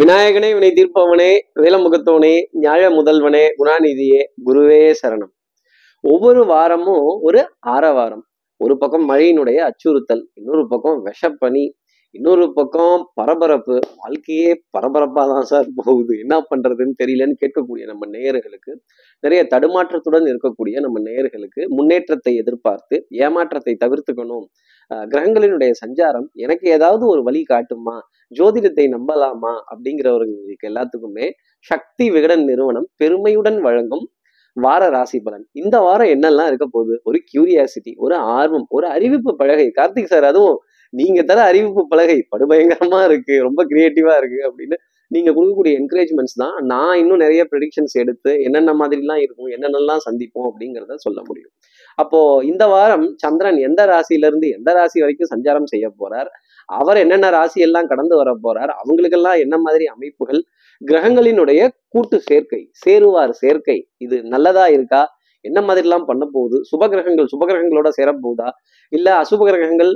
விநாயகனே வினை தீர்ப்பவனே வேலமுகத்தவனே நியாய முதல்வனே குணாநிதியே குருவே சரணம். ஒவ்வொரு வாரமும் ஒரு ஆரவாரம். ஒரு பக்கம் மழையினுடைய அச்சுறுத்தல் இன்னொரு பக்கம் விஷப்பனி இன்னொரு பக்கம் பரபரப்பு வாழ்க்கையே பரபரப்பாக தான் சார் போகுது. என்ன பண்ணுறதுன்னு தெரியலன்னு கேட்கக்கூடிய நம்ம நேயர்களுக்கு நிறைய தடுமாற்றத்துடன் இருக்கக்கூடிய நம்ம நேயர்களுக்கு முன்னேற்றத்தை எதிர்பார்த்து ஏமாற்றத்தை தவிர்த்துக்கணும். கிரகங்களினுடைய சஞ்சாரம் எனக்கு ஏதாவது ஒரு வழி காட்டுமா? ஜோதிடத்தை நம்பலாமா? அப்படிங்கிறவர்களுக்கு எல்லாத்துக்குமே சக்தி விகடன் நிறுவனம் பெருமையுடன் வழங்கும் வார ராசி பலன். இந்த வாரம் என்னெல்லாம் இருக்க போகுது? ஒரு கியூரியாசிட்டி ஒரு ஆர்வம் ஒரு அறிவிப்பு பழகை கார்த்திக் சார் அதுவும் நீங்க தர அறிவிப்பு பலகை படுபயங்கரமா இருக்கு ரொம்ப கிரியேட்டிவா இருக்கு அப்படின்னு நீங்க கொடுக்கக்கூடிய என்கரேஜ்மெண்ட்ஸ் தான் நான் இன்னும் நிறைய ப்ரெடிக்ஷன்ஸ் எடுத்து என்னென்ன மாதிரிலாம் இருக்கும் என்னென்னலாம் சந்திப்போம் அப்படிங்கிறத சொல்ல முடியும். அப்போ இந்த வாரம் சந்திரன் எந்த ராசியில இருந்து எந்த ராசி வரைக்கும் சஞ்சாரம் செய்ய போறார் அவர் என்னென்ன ராசி எல்லாம் கடந்து வர போறார் அவங்களுக்கெல்லாம் என்ன மாதிரி அமைப்புகள் கிரகங்களினுடைய கூட்டு சேர்க்கை சேருவார் சேர்க்கை இது நல்லதா இருக்கா என்ன மாதிரிலாம் பண்ண போகுது சுப கிரகங்கள் சுப கிரகங்களோட சேரப்போகுதா இல்ல அசுப கிரகங்கள்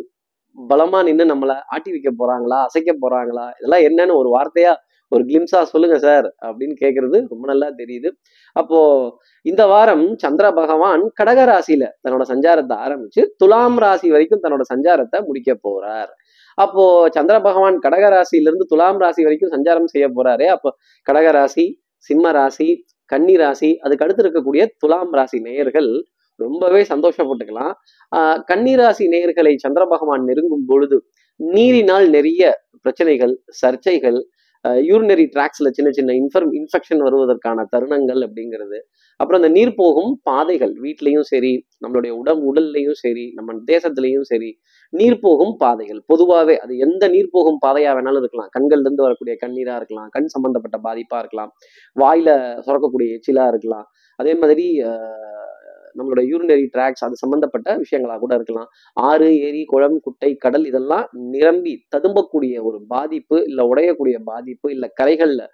பலமா நின்று நம்மளை ஆட்டி வைக்க போறாங்களா அசைக்க போறாங்களா? இதெல்லாம் என்னன்னு ஒரு வார்த்தையா ஒரு கிளிம்ஸா சொல்லுங்க சார் அப்படின்னு கேக்குறது ரொம்ப நல்லா தெரியுது. அப்போ இந்த வாரம் சந்திர பகவான் கடக ராசியில தன்னோட சஞ்சாரத்தை ஆரம்பிச்சு துலாம் ராசி வரைக்கும் தன்னோட சஞ்சாரத்தை முடிக்க போறார். அப்போ சந்திர பகவான் கடக ராசியிலிருந்து துலாம் ராசி வரைக்கும் சஞ்சாரம் செய்ய போறாரு. அப்போ கடக ராசி சிம்ம ராசி கன்னி ராசி அதுக்கு அடுத்து இருக்கக்கூடிய துலாம் ராசி நேயர்கள் ரொம்பவே சந்தோஷப்பட்டுக்கலாம். கன்னிராசி நேர்களை சந்திர பகவான் நெருங்கும் பொழுது நீரினால் நிறைய பிரச்சனைகள் சர்ச்சைகள் யூரினரி ட்ராக்ஸ்ல சின்ன சின்ன இன்ஃபர் இன்ஃபெக்ஷன் வருவதற்கான தருணங்கள் அப்படிங்கிறது. அப்புறம் அந்த நீர் போகும் பாதைகள் வீட்லையும் சரி நம்மளுடைய உடம் உடல்லையும் சரி நம்ம தேசத்திலையும் சரி நீர் போகும் பாதைகள். பொதுவாகவே அது எந்த நீர் போகும் பாதையாக வேணாலும் இருக்கலாம். கண்கள்லேருந்து வரக்கூடிய கண்ணீராக இருக்கலாம் கண் சம்பந்தப்பட்ட பாதிப்பாக இருக்கலாம் வாயில சுரக்கக்கூடிய எச்சிலாக இருக்கலாம். அதே மாதிரி நம்மளோட நம்மளுடைய யூரினரி ட்ராக்ஸ் அது சம்பந்தப்பட்ட விஷயங்களா கூட இருக்கலாம். ஆறு ஏரி குளம் குட்டை கடல் இதெல்லாம் நிரம்பி ததும்பக்கூடிய ஒரு பாதிப்பு இல்லை உடையக்கூடிய பாதிப்பு இல்ல கரைகள்ல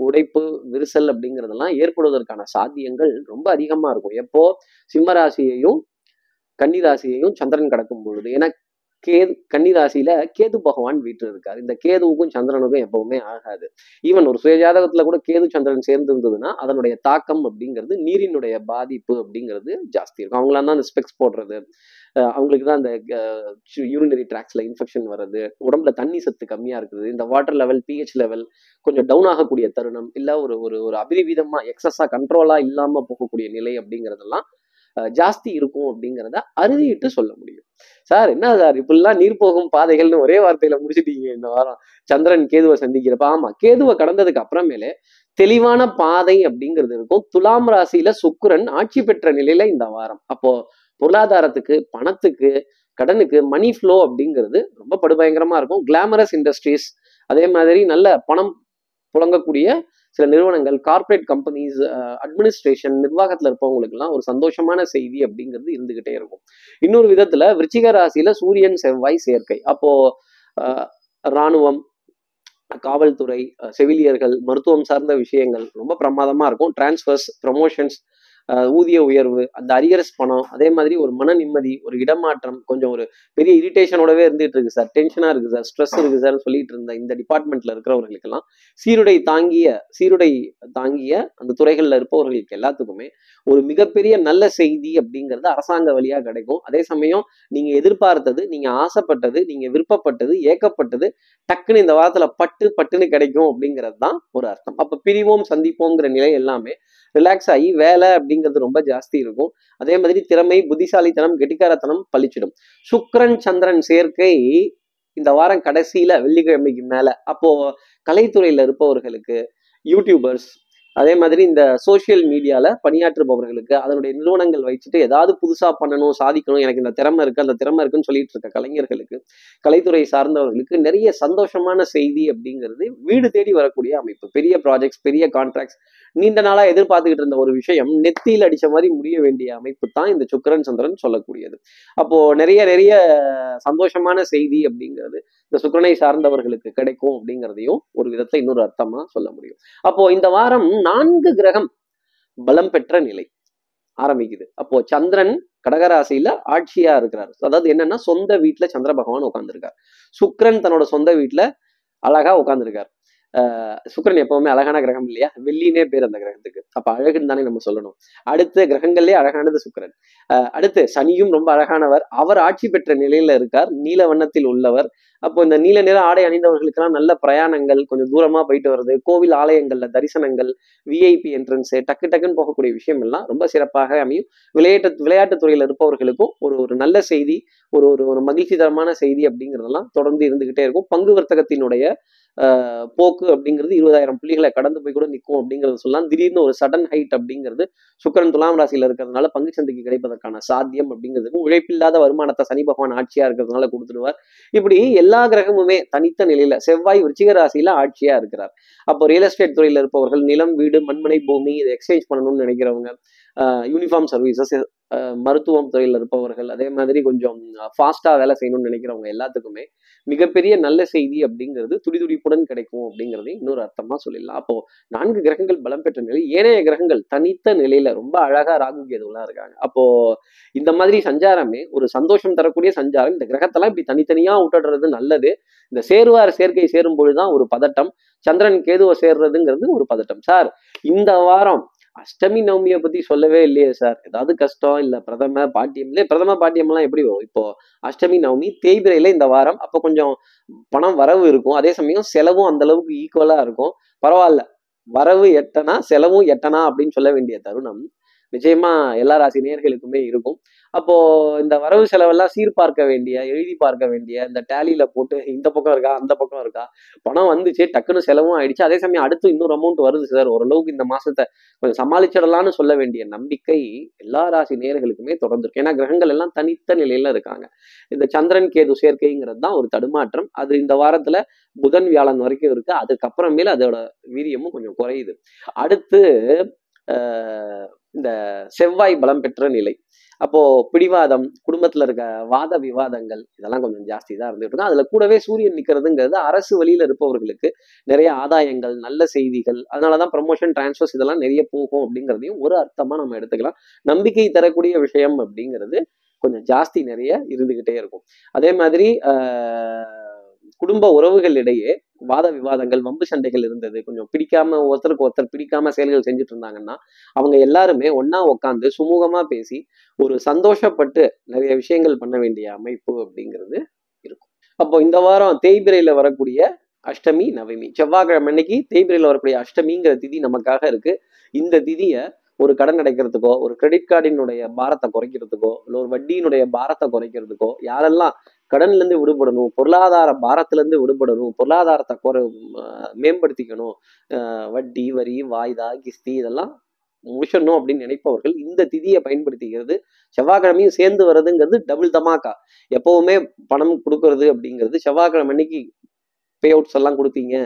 உடைப்பு விரிசல் அப்படிங்கிறதெல்லாம் ஏற்படுவதற்கான சாத்தியங்கள் ரொம்ப அதிகமா இருக்கும். எப்போ சிம்மராசியையும் கன்னிராசியையும் கன்னி ராசியையும் சந்திரன் கடக்கும் பொழுது ஏன்னா கேது கன்னி ராசியில கேது பகவான் வீட்டு இருக்காரு இந்த கேதுவுக்கும் சந்திரனுக்கும் எப்பவுமே ஆகாது. ஈவன் ஒரு சுயஜாதகத்துல கூட கேது சந்திரன் சேர்ந்து இருந்ததுன்னா அதனுடைய தாக்கம் அப்படிங்கிறது நீரினுடைய பாதிப்பு அப்படிங்கிறது ஜாஸ்தி இருக்கும். அவங்களாம் தான் அந்த ஸ்பெக்ஸ் போடுறது. அஹ் அவங்களுக்கு தான் அந்த யூரினரி ட்ராக்ஸ்ல இன்ஃபெக்ஷன் வர்றது. உடம்புல தண்ணி சத்து கம்மியா இருக்குது. இந்த வாட்டர் லெவல் பிஹெச் லெவல் கொஞ்சம் டவுன் ஆகக்கூடிய தருணம் இல்ல ஒரு ஒரு ஒரு அபிரிவிதமா எக்ஸஸா கண்ட்ரோலா இல்லாம போகக்கூடிய நிலை அப்படிங்கிறதெல்லாம் ஜாஸ்தி இருக்கும் அப்படிங்கிறத அறுதிட்டு சொல்ல முடியும். சார் என்ன சார்? இப்படிலாம் நீர் போகும் பாதைகள்னு ஒரே வார்த்தையில முடிச்சிட்டீங்க இந்த வாரம். சந்திரன் கேதுவை சந்திக்கிறப்ப. ஆமா கேதுவை கடந்ததுக்கு அப்புறமேலே தெளிவான பாதை அப்படிங்கிறது இருக்கும். துலாம் ராசியில சுக்கரன் ஆட்சி பெற்ற நிலையில இந்த வாரம். அப்போ பொருளாதாரத்துக்கு பணத்துக்கு கடனுக்கு மணி ஃப்ளோ அப்படிங்கிறது ரொம்ப படுபயங்கரமா இருக்கும். கிளாமரஸ் இண்டஸ்ட்ரீஸ் அதே மாதிரி நல்ல பணம் புழங்கக்கூடிய சில நிறுவனங்கள் கார்ப்பரேட் கம்பெனிஸ் அட்மினிஸ்ட்ரேஷன் நிர்வாகத்தில் இருப்பவங்களுக்கெல்லாம் ஒரு சந்தோஷமான செய்தி அப்படிங்கிறது இருந்துகிட்டே இருக்கும். இன்னொரு விதத்துல விருச்சிக ராசியில சூரியன் செவ்வாய் சேர்க்கை. அப்போ இராணுவம் காவல்துறை செவிலியர்கள் மருத்துவம் சார்ந்த விஷயங்கள் ரொம்ப பிரமாதமா இருக்கும். டிரான்ஸ்ஃபர்ஸ் ப்ரமோஷன்ஸ் ஊதிய உயர்வு அந்த அரியர்ஸ் பணம் அதே மாதிரி ஒரு மன நிம்மதி ஒரு இடமாற்றம் கொஞ்சம் ஒரு பெரிய இரிட்டேஷனோடவே இருந்துட்டு இருக்கு சார் டென்ஷனா இருக்கு சார் ஸ்ட்ரெஸ் இருக்கு சார் சொல்லிட்டு இருந்த இந்த டிபார்ட்மெண்ட்ல இருக்கிறவர்களுக்கெல்லாம் சீருடை தாங்கிய சீருடை தாங்கிய அந்த துறைகள்ல இருப்பவர்களுக்கு எல்லாத்துக்குமே ஒரு மிகப்பெரிய நல்ல செய்தி அப்படிங்கிறது அரசாங்க வழியா கிடைக்கும். அதே சமயம் நீங்க எதிர்பார்த்தது நீங்க ஆசைப்பட்டது நீங்க விருப்பப்பட்டது ஏக்கப்பட்டது டக்குன்னு இந்த வாரத்துல பட்டு பட்டுன்னு கிடைக்கும் அப்படிங்கிறது தான் ஒரு அர்த்தம். அப்ப பிரிவோம் சந்திப்போங்கிற நிலை எல்லாமே ரிலாக்ஸ் ஆகி வேலை அப்படிங்கிறது ரொம்ப ஜாஸ்தி இருக்கும். அதே மாதிரி திறமை புத்திசாலித்தனம் கெட்டிக்காரத்தனம் பளிச்சிடும் சுக்கிரன் சந்திரன் சேர்க்கை இந்த வாரம் கடைசியில வெள்ளிக்கிழமைக்கு மேல. அப்போ கலைத்துறையில இருப்பவர்களுக்கு யூடியூபர்ஸ் அதே மாதிரி இந்த சோஷியல் மீடியாவில் பணியாற்றுபவர்களுக்கு அதனுடைய நிறுவனங்கள் வச்சுட்டு ஏதாவது புதுசாக பண்ணணும் சாதிக்கணும் எனக்கு இந்த திறமை இருக்குது அந்த திறமை இருக்குன்னு சொல்லிட்டு இருக்க கலைஞர்களுக்கு கலைத்துறை சார்ந்தவர்களுக்கு நிறைய சந்தோஷமான செய்தி அப்படிங்கிறது வீடு தேடி வரக்கூடிய அமைப்பு. பெரிய ப்ராஜெக்ட்ஸ் பெரிய கான்ட்ராக்ட்ஸ் நீண்ட நாளாக எதிர்பார்த்துக்கிட்டு இருந்த ஒரு விஷயம் நெத்தியில் அடித்த மாதிரி முடிய வேண்டிய அமைப்பு தான் இந்த சுக்கிரன் சந்திரன் சொல்லக்கூடியது. அப்போது நிறைய நிறைய சந்தோஷமான செய்தி அப்படிங்கிறது இந்த சுக்கிரனை சார்ந்தவர்களுக்கு கிடைக்கும் அப்படிங்கிறதையும் ஒரு விதத்துல இன்னொரு அர்த்தமா சொல்ல முடியும். அப்போ இந்த வாரம் நான்கு கிரகம் பலம் பெற்ற நிலை ஆரம்பிக்குது. அப்போ சந்திரன் கடகராசியில ஆட்சியா இருக்கிறார். அதாவது என்னன்னா சொந்த வீட்டுல சந்திர பகவான் உட்கார்ந்துருக்கார். சுக்கிரன் தன்னோட சொந்த வீட்டுல அழகா உட்கார்ந்துருக்கார். சுக்கரன் எப்பவுமே அழகான கிரகம் இல்லையா? வெள்ளினே பேர் அந்த கிரகத்துக்கு. அப்ப அழகுன்னு தானே நம்ம சொல்லணும். அடுத்த கிரகங்கள்லயே அழகானது சுக்கரன். அஹ் அடுத்து சனியும் ரொம்ப அழகானவர். அவர் ஆட்சி பெற்ற நிலையில இருக்கார். நீல வண்ணத்தில் உள்ளவர். அப்போ இந்த நீல நிற ஆடை அணிந்தவர்களுக்கெல்லாம் நல்ல பிரயாணங்கள். கொஞ்சம் தூரமா போயிட்டு வருது கோவில் ஆலயங்கள்ல தரிசனங்கள் விஐபி என்ட்ரன்ஸ் டக்கு டக்குன்னு போகக்கூடிய விஷயம் எல்லாம் ரொம்ப சிறப்பாக அமையும். விளையாட்டு விளையாட்டு துறையில இருப்பவர்களுக்கும் ஒரு ஒரு நல்ல செய்தி ஒரு ஒரு ஒரு மகிழ்ச்சி தரமான செய்தி அப்படிங்கிறதெல்லாம் தொடர்ந்து இருந்துகிட்டே இருக்கும். பங்கு வர்த்தகத்தினுடைய போக்கு அப்படிங்கிறது இருபதாயிரம் புள்ளிகளை கடந்து போய் கூட நிற்கும் அப்படிங்கிறது சொல்லலாம். திடீர்னு ஒரு சடன் ஹைட் அப்படிங்கிறது சுக்கரன் துலாம் ராசியில் இருக்கிறதுனால பங்கு சந்தைக்கு கிடைப்பதற்கான சாத்தியம் அப்படிங்கிறதுக்கு உழைப்பில்லாத வருமானத்தை சனி பகவான் ஆட்சியா இருக்கிறதுனால கொடுத்துடுவார். இப்படி எல்லா கிரகமுமே தனித்த நிலையில செவ்வாய் விருச்சிக ராசியில ஆட்சியா இருக்கிறார். அப்போ ரியல் எஸ்டேட் துறையில இருப்பவர்கள் நிலம் வீடு மண்மனை பூமி இதை எக்ஸ்சேஞ்ச் பண்ணணும்னு நினைக்கிறவங்க யூனிஃபார்ம் சர்வீசஸ் மருத்துவம் துறையில் இருப்பவர்கள் அதே மாதிரி கொஞ்சம் ஃபாஸ்ட்டாக வேலை செய்யணும்னு நினைக்கிறவங்க எல்லாத்துக்குமே மிகப்பெரிய நல்ல செய்தி அப்படிங்கிறது துடிதுடிப்புடன் கிடைக்கும் அப்படிங்கிறது இன்னொரு அர்த்தமாக சொல்லிடலாம். அப்போ நான்கு கிரகங்கள் பலம் பெற்ற நிலை ஏனைய கிரகங்கள் தனித்த நிலையில ரொம்ப அழகா ராகு கேதுவெல்லாம் இருக்காங்க. அப்போ இந்த மாதிரி சஞ்சாரமே ஒரு சந்தோஷம் தரக்கூடிய சஞ்சாரம். இந்த கிரகத்தெல்லாம் இப்படி தனித்தனியாக விட்டுடுறது நல்லது. இந்த சேருவார் சேர்க்கை சேரும் பொழுதுதான் ஒரு பதட்டம். சந்திரன் கேதுவை சேர்றதுங்கிறது ஒரு பதட்டம். சார் இந்த வாரம் அஷ்டமி நவமியை பத்தி சொல்லவே இல்லையே சார் ஏதாவது கஷ்டம் இல்ல பிரதம பாட்டியம். இல்லையே பிரதம பாட்டியம்லாம் எப்படி வரும்? இப்போ அஷ்டமி நவமி தேய்பிரையில இந்த வாரம் அப்போ கொஞ்சம் பணம் வரவு இருக்கும். அதே சமயம் செலவும் அந்த அளவுக்கு ஈக்குவலா இருக்கும். பரவாயில்ல. வரவு எட்டனா செலவும் எட்டனா அப்படின்னு சொல்ல வேண்டிய தருணம். நிச்சயமா எல்லா ராசி நேர்களுக்குமே இருக்கும். அப்போ இந்த வரவு செலவெல்லாம் சீர்பார்க்க வேண்டிய எழுதி பார்க்க வேண்டிய இந்த டேலியில போட்டு இந்த பக்கம் இருக்கா அந்த பக்கம் இருக்கா பணம் வந்துச்சு டக்குன்னு செலவும் ஆயிடுச்சு. அதே சமயம் அடுத்து இன்னொரு அமௌண்ட் வருது சார் ஓரளவுக்கு இந்த மாசத்தை கொஞ்சம் சமாளிச்சிடலாம்னு சொல்ல வேண்டிய நம்பிக்கை எல்லா ராசி நேயர்களுக்குமே தொடர்ந்து இருக்கு ஏன்னா கிரகங்கள் எல்லாம் தனித்த நிலையில இருக்காங்க. இந்த சந்திரன் கேது சேர்க்கைங்கிறது தான் ஒரு தடுமாற்றம். அது இந்த வாரத்துல புதன் வியாழன் வரைக்கும் இருக்கு. அதுக்கப்புறமேல அதோட வீரியமும் கொஞ்சம் குறையுது. அடுத்து இந்த செவ்வாய் பலம் பெற்ற நிலை. அப்போ பிடிவாதம் குடும்பத்துல இருக்க வாத விவாதங்கள் இதெல்லாம் கொஞ்சம் ஜாஸ்தி தான் இருந்துட்டு இருக்கும் அதுல கூடவே சூரியன் நிக்கிறதுங்கிறது அரசு வழியில இருப்பவர்களுக்கு நிறைய ஆதாயங்கள் நல்ல செய்திகள் அதனாலதான் ப்ரமோஷன் டிரான்ஸ்ஃபர்ஸ் இதெல்லாம் நிறைய போகும் அப்படிங்கிறதையும் ஒரு அர்த்தமா நம்ம எடுத்துக்கலாம். நம்பிக்கை தரக்கூடிய விஷயம் அப்படிங்கிறது கொஞ்சம் ஜாஸ்தி நிறைய இருந்துகிட்டே இருக்கும். அதே மாதிரி ஆஹ் குடும்ப உறவுகளிடையே வாத விவாதங்கள் வம்பு சண்டைகள் இருந்தது. கொஞ்சம் பிடிக்காம ஒருத்தருக்கு ஒருத்தர் பிடிக்காம செயல்கள் செஞ்சுட்டு இருந்தாங்கன்னா அவங்க எல்லாருமே ஒன்னா உட்காந்து சுமூகமா பேசி ஒரு சந்தோஷப்பட்டு நிறைய விஷயங்கள் பண்ண வேண்டிய அமைப்பு அப்படிங்கிறது இருக்கும். அப்போ இந்த வாரம் தேய்பிரையில வரக்கூடிய அஷ்டமி நவமி. செவ்வாய்க்கிழமை அன்னைக்கு தேய்பிரையில் வரக்கூடிய அஷ்டமிங்கிற திதி நமக்காக இருக்கு. இந்த திதியை ஒரு கடன் அடைக்கிறதுக்கோ ஒரு கிரெடிட் கார்டினுடைய பாரத்தை குறைக்கிறதுக்கோ இல்லை ஒரு வட்டியினுடைய பாரத்தை குறைக்கிறதுக்கோ யாரெல்லாம் கடன்லேருந்து விடுபடணும் பொருளாதார பாரத்திலேருந்து விடுபடணும் பொருளாதாரத்தை குறை மேம்படுத்திக்கணும் வட்டி வரி வாய்தா கிஸ்தி இதெல்லாம் முடிச்சிடணும் அப்படின்னு நினைப்பவர்கள் இந்த திதியை பயன்படுத்திக்கிறது. செவ்வாய்க்கிழமையும் சேர்ந்து வர்றதுங்கிறது டபுள் தமாக்கா எப்பவுமே பணம் கொடுக்கறது அப்படிங்கிறது செவ்வாய்க்கிழமை அன்னைக்கு பே அவுட்ஸ் எல்லாம் கொடுத்தீங்க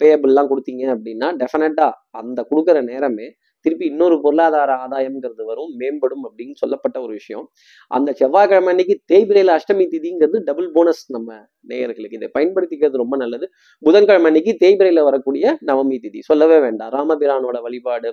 பேயபிள்லாம் கொடுத்தீங்க அப்படின்னா டெஃபினட்டாக அந்த கொடுக்குற நேரமே திருப்பி இன்னொரு பொருளாதார ஆதாயம்ங்கிறது வரும் மேம்படும் அப்படின்னு சொல்லப்பட்ட ஒரு விஷயம். அந்த செவ்வாய்க்கிழமை அன்னைக்கு தேய்பிரையில அஷ்டமி திதிங்கிறது டபுள் போனஸ் நம்ம நேயர்களுக்கு. இதை பயன்படுத்திக்கிறது ரொம்ப நல்லது. புதன்கிழமை அன்னைக்கு தேய்பிரையில வரக்கூடிய நவமி திதி. சொல்லவே வேண்டாம். ராமபிரானோட வழிபாடு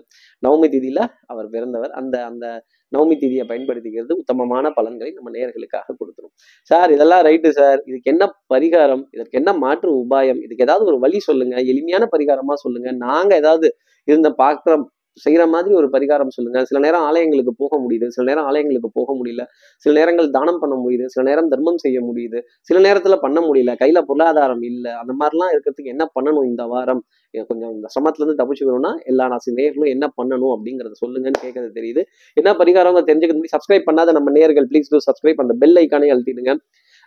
நவமி திதியில அவர் பிறந்தவர். அந்த அந்த நவமி திதியை பயன்படுத்திக்கிறது உத்தமமான பலன்களை நம்ம நேயர்களுக்காக கொடுத்துரும். சார் இதெல்லாம் ரைட்டு சார். இதுக்கு என்ன பரிகாரம்? இதற்கு என்ன மாற்று உபாயம்? இதுக்கு ஏதாவது ஒரு வழி சொல்லுங்க. எளிமையான பரிகாரமா சொல்லுங்க. நாங்க ஏதாவது இருந்த பார்க்குற செய்கிற மாதிரி ஒரு பரிகாரம் சொல்லுங்க. சில நேரம் ஆலயங்களுக்கு போக முடியுது. சில நேரம் ஆலயங்களுக்கு போக முடியல. சில நேரங்கள் தானம் பண்ண முடியுது. சில நேரம் தர்மம் செய்ய முடியுது. சில நேரத்துல பண்ண முடியல. கையில பொருளாதாரம் இல்லை. அந்த மாதிரிலாம் இருக்கிறதுக்கு என்ன பண்ணணும் இந்த வாரம்? கொஞ்சம் இந்த சிரமத்துல இருந்து தப்பிச்சுக்கணும்னா எல்லா ராசி நேர்களும் என்ன பண்ணணும் அப்படிங்கறத சொல்லுங்கன்னு கேட்கறது தெரியுது. என்ன பரிகாரம் தெரிஞ்சுக்கிறது சப்ஸ்கிரைப் பண்ணாத நம்ம நேர்கள் ப்ளீஸ் டூ சப்ஸ்கிரைப் அந்த பெல் ஐக்கானே அழுத்திடுங்க.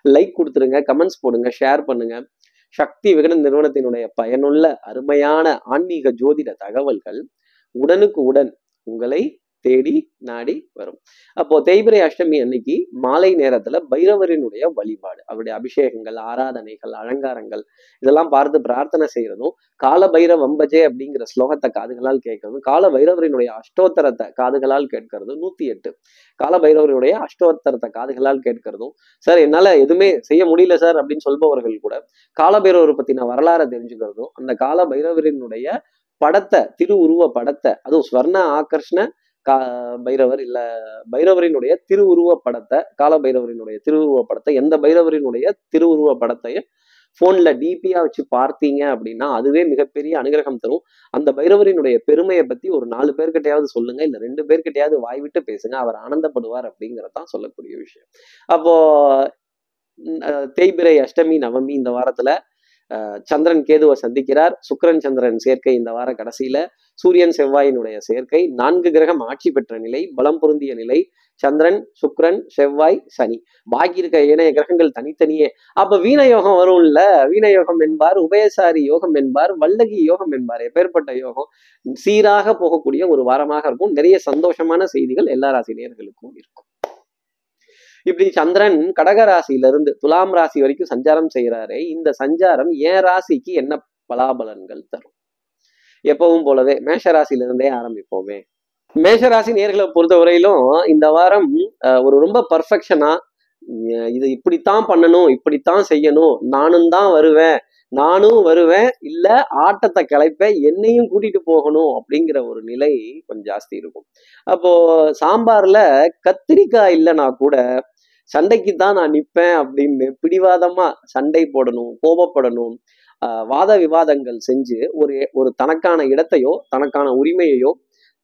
லைக் கொடுத்துருங்க கமெண்ட்ஸ் போடுங்க. ஷேர் பண்ணுங்க. சக்தி விகடன் நிறுவனத்தினுடைய பயனுள்ள அருமையான ஆன்மீக ஜோதிட தகவல்கள் உடனுக்கு உடன் உங்களை தேடி நாடி வரும். அப்போ தேய்பிரை அஷ்டமி அன்னைக்கு மாலை நேரத்துல பைரவரினுடைய வழிபாடு அவருடைய அபிஷேகங்கள் ஆராதனைகள் அலங்காரங்கள் இதெல்லாம் பார்த்து பிரார்த்தனை செய்யறதும் கால பைரவ வம்பஜே அப்படிங்கிற ஸ்லோகத்தை காதுகளால் கேட்கறதும் கால பைரவரினுடைய அஷ்டோத்தரத்தை காதுகளால் கேட்கறதும் நூத்தி எட்டு. கால பைரவருடைய அஷ்டோத்தரத்தை காதுகளால் கேட்கறதும் சார் என்னால எதுவுமே செய்ய முடியல சார் அப்படின்னு சொல்பவர்கள் கூட கால பைரவரை பத்தின வரலாறை தெரிஞ்சுக்கிறதும் அந்த கால பைரவரினுடைய படத்தை திருவுருவ படத்தை அதுவும் ஸ்வர்ண ஆகர்ஷ்ண கா பைரவர் இல்ல பைரவரினுடைய திருவுருவ படத்தை கால பைரவரினுடைய திருவுருவ படத்தை எந்த பைரவரினுடைய திருவுருவ படத்தையும் போன்ல டிபியா வச்சு பார்த்தீங்க அப்படின்னா அதுவே மிகப்பெரிய அனுகிரகம் தரும். அந்த பைரவரினுடைய பெருமையை பத்தி ஒரு நாலு பேர்கிட்டையாவது சொல்லுங்க இல்ல ரெண்டு பேர்கிட்டையாவது வாய் விட்டு பேசுங்க அவர் ஆனந்தப்படுவார் அப்படிங்கறதான் சொல்லக்கூடிய விஷயம். அப்போ தேய்பிரை அஷ்டமி நவமி இந்த வாரத்துல சந்திரன் கேதுவை சந்திக்கிறார். சுக்கரன் சந்திரன் சேர்க்கை இந்த வார கடைசியில. சூரியன் செவ்வாயினுடைய சேர்க்கை. நான்கு கிரகம் ஆட்சி பெற்ற நிலை பலம் பொருந்திய நிலை. சந்திரன் சுக்ரன் செவ்வாய் சனி. பாக்கி இருக்க ஏனைய கிரகங்கள் தனித்தனியே. அப்ப வீண யோகம் வரும்ல. வீண யோகம் என்பார் உபயசாரி யோகம் என்பார் வல்லகி யோகம் என்பார். எப்பேற்பட்ட யோகம்? சீராக போகக்கூடிய ஒரு வாரமாக இருக்கும். நிறைய சந்தோஷமான செய்திகள் எல்லா ராசினியர்களுக்கும் இருக்கும். இப்படி சந்திரன் கடக ராசியில இருந்து துலாம் ராசி வரைக்கும் சஞ்சாரம் செய்யறாரே இந்த சஞ்சாரம் என் ராசிக்கு என்ன பலாபலன்கள் தரும்? எப்பவும் போலவே மேஷ ராசியிலிருந்தே ஆரம்பிப்போமே. மேஷராசி நேர்களை பொறுத்தவரையிலும் இந்த வாரம் ஒரு ரொம்ப பர்ஃபெக்ஷனா இது இப்படித்தான் பண்ணணும் இப்படித்தான் செய்யணும் நானும் தான் வருவேன் நானும் வருவேன் இல்ல ஆட்டத்தை கிளைப்பேன் என்னையும் கூட்டிட்டு போகணும் அப்படிங்கிற ஒரு நிலை கொஞ்சம் ஜாஸ்தி இருக்கும். அப்போ சாம்பார்ல கத்திரிக்காய் இல்லைன்னா கூட சண்டைக்கு தான் நான் நிற்பேன் அப்படின்னு பிடிவாதமா சண்டை போடணும் கோபப்படணும் வாத விவாதங்கள் செஞ்சு ஒரு ஒரு தனக்கான இடத்தையோ தனக்கான உரிமையையோ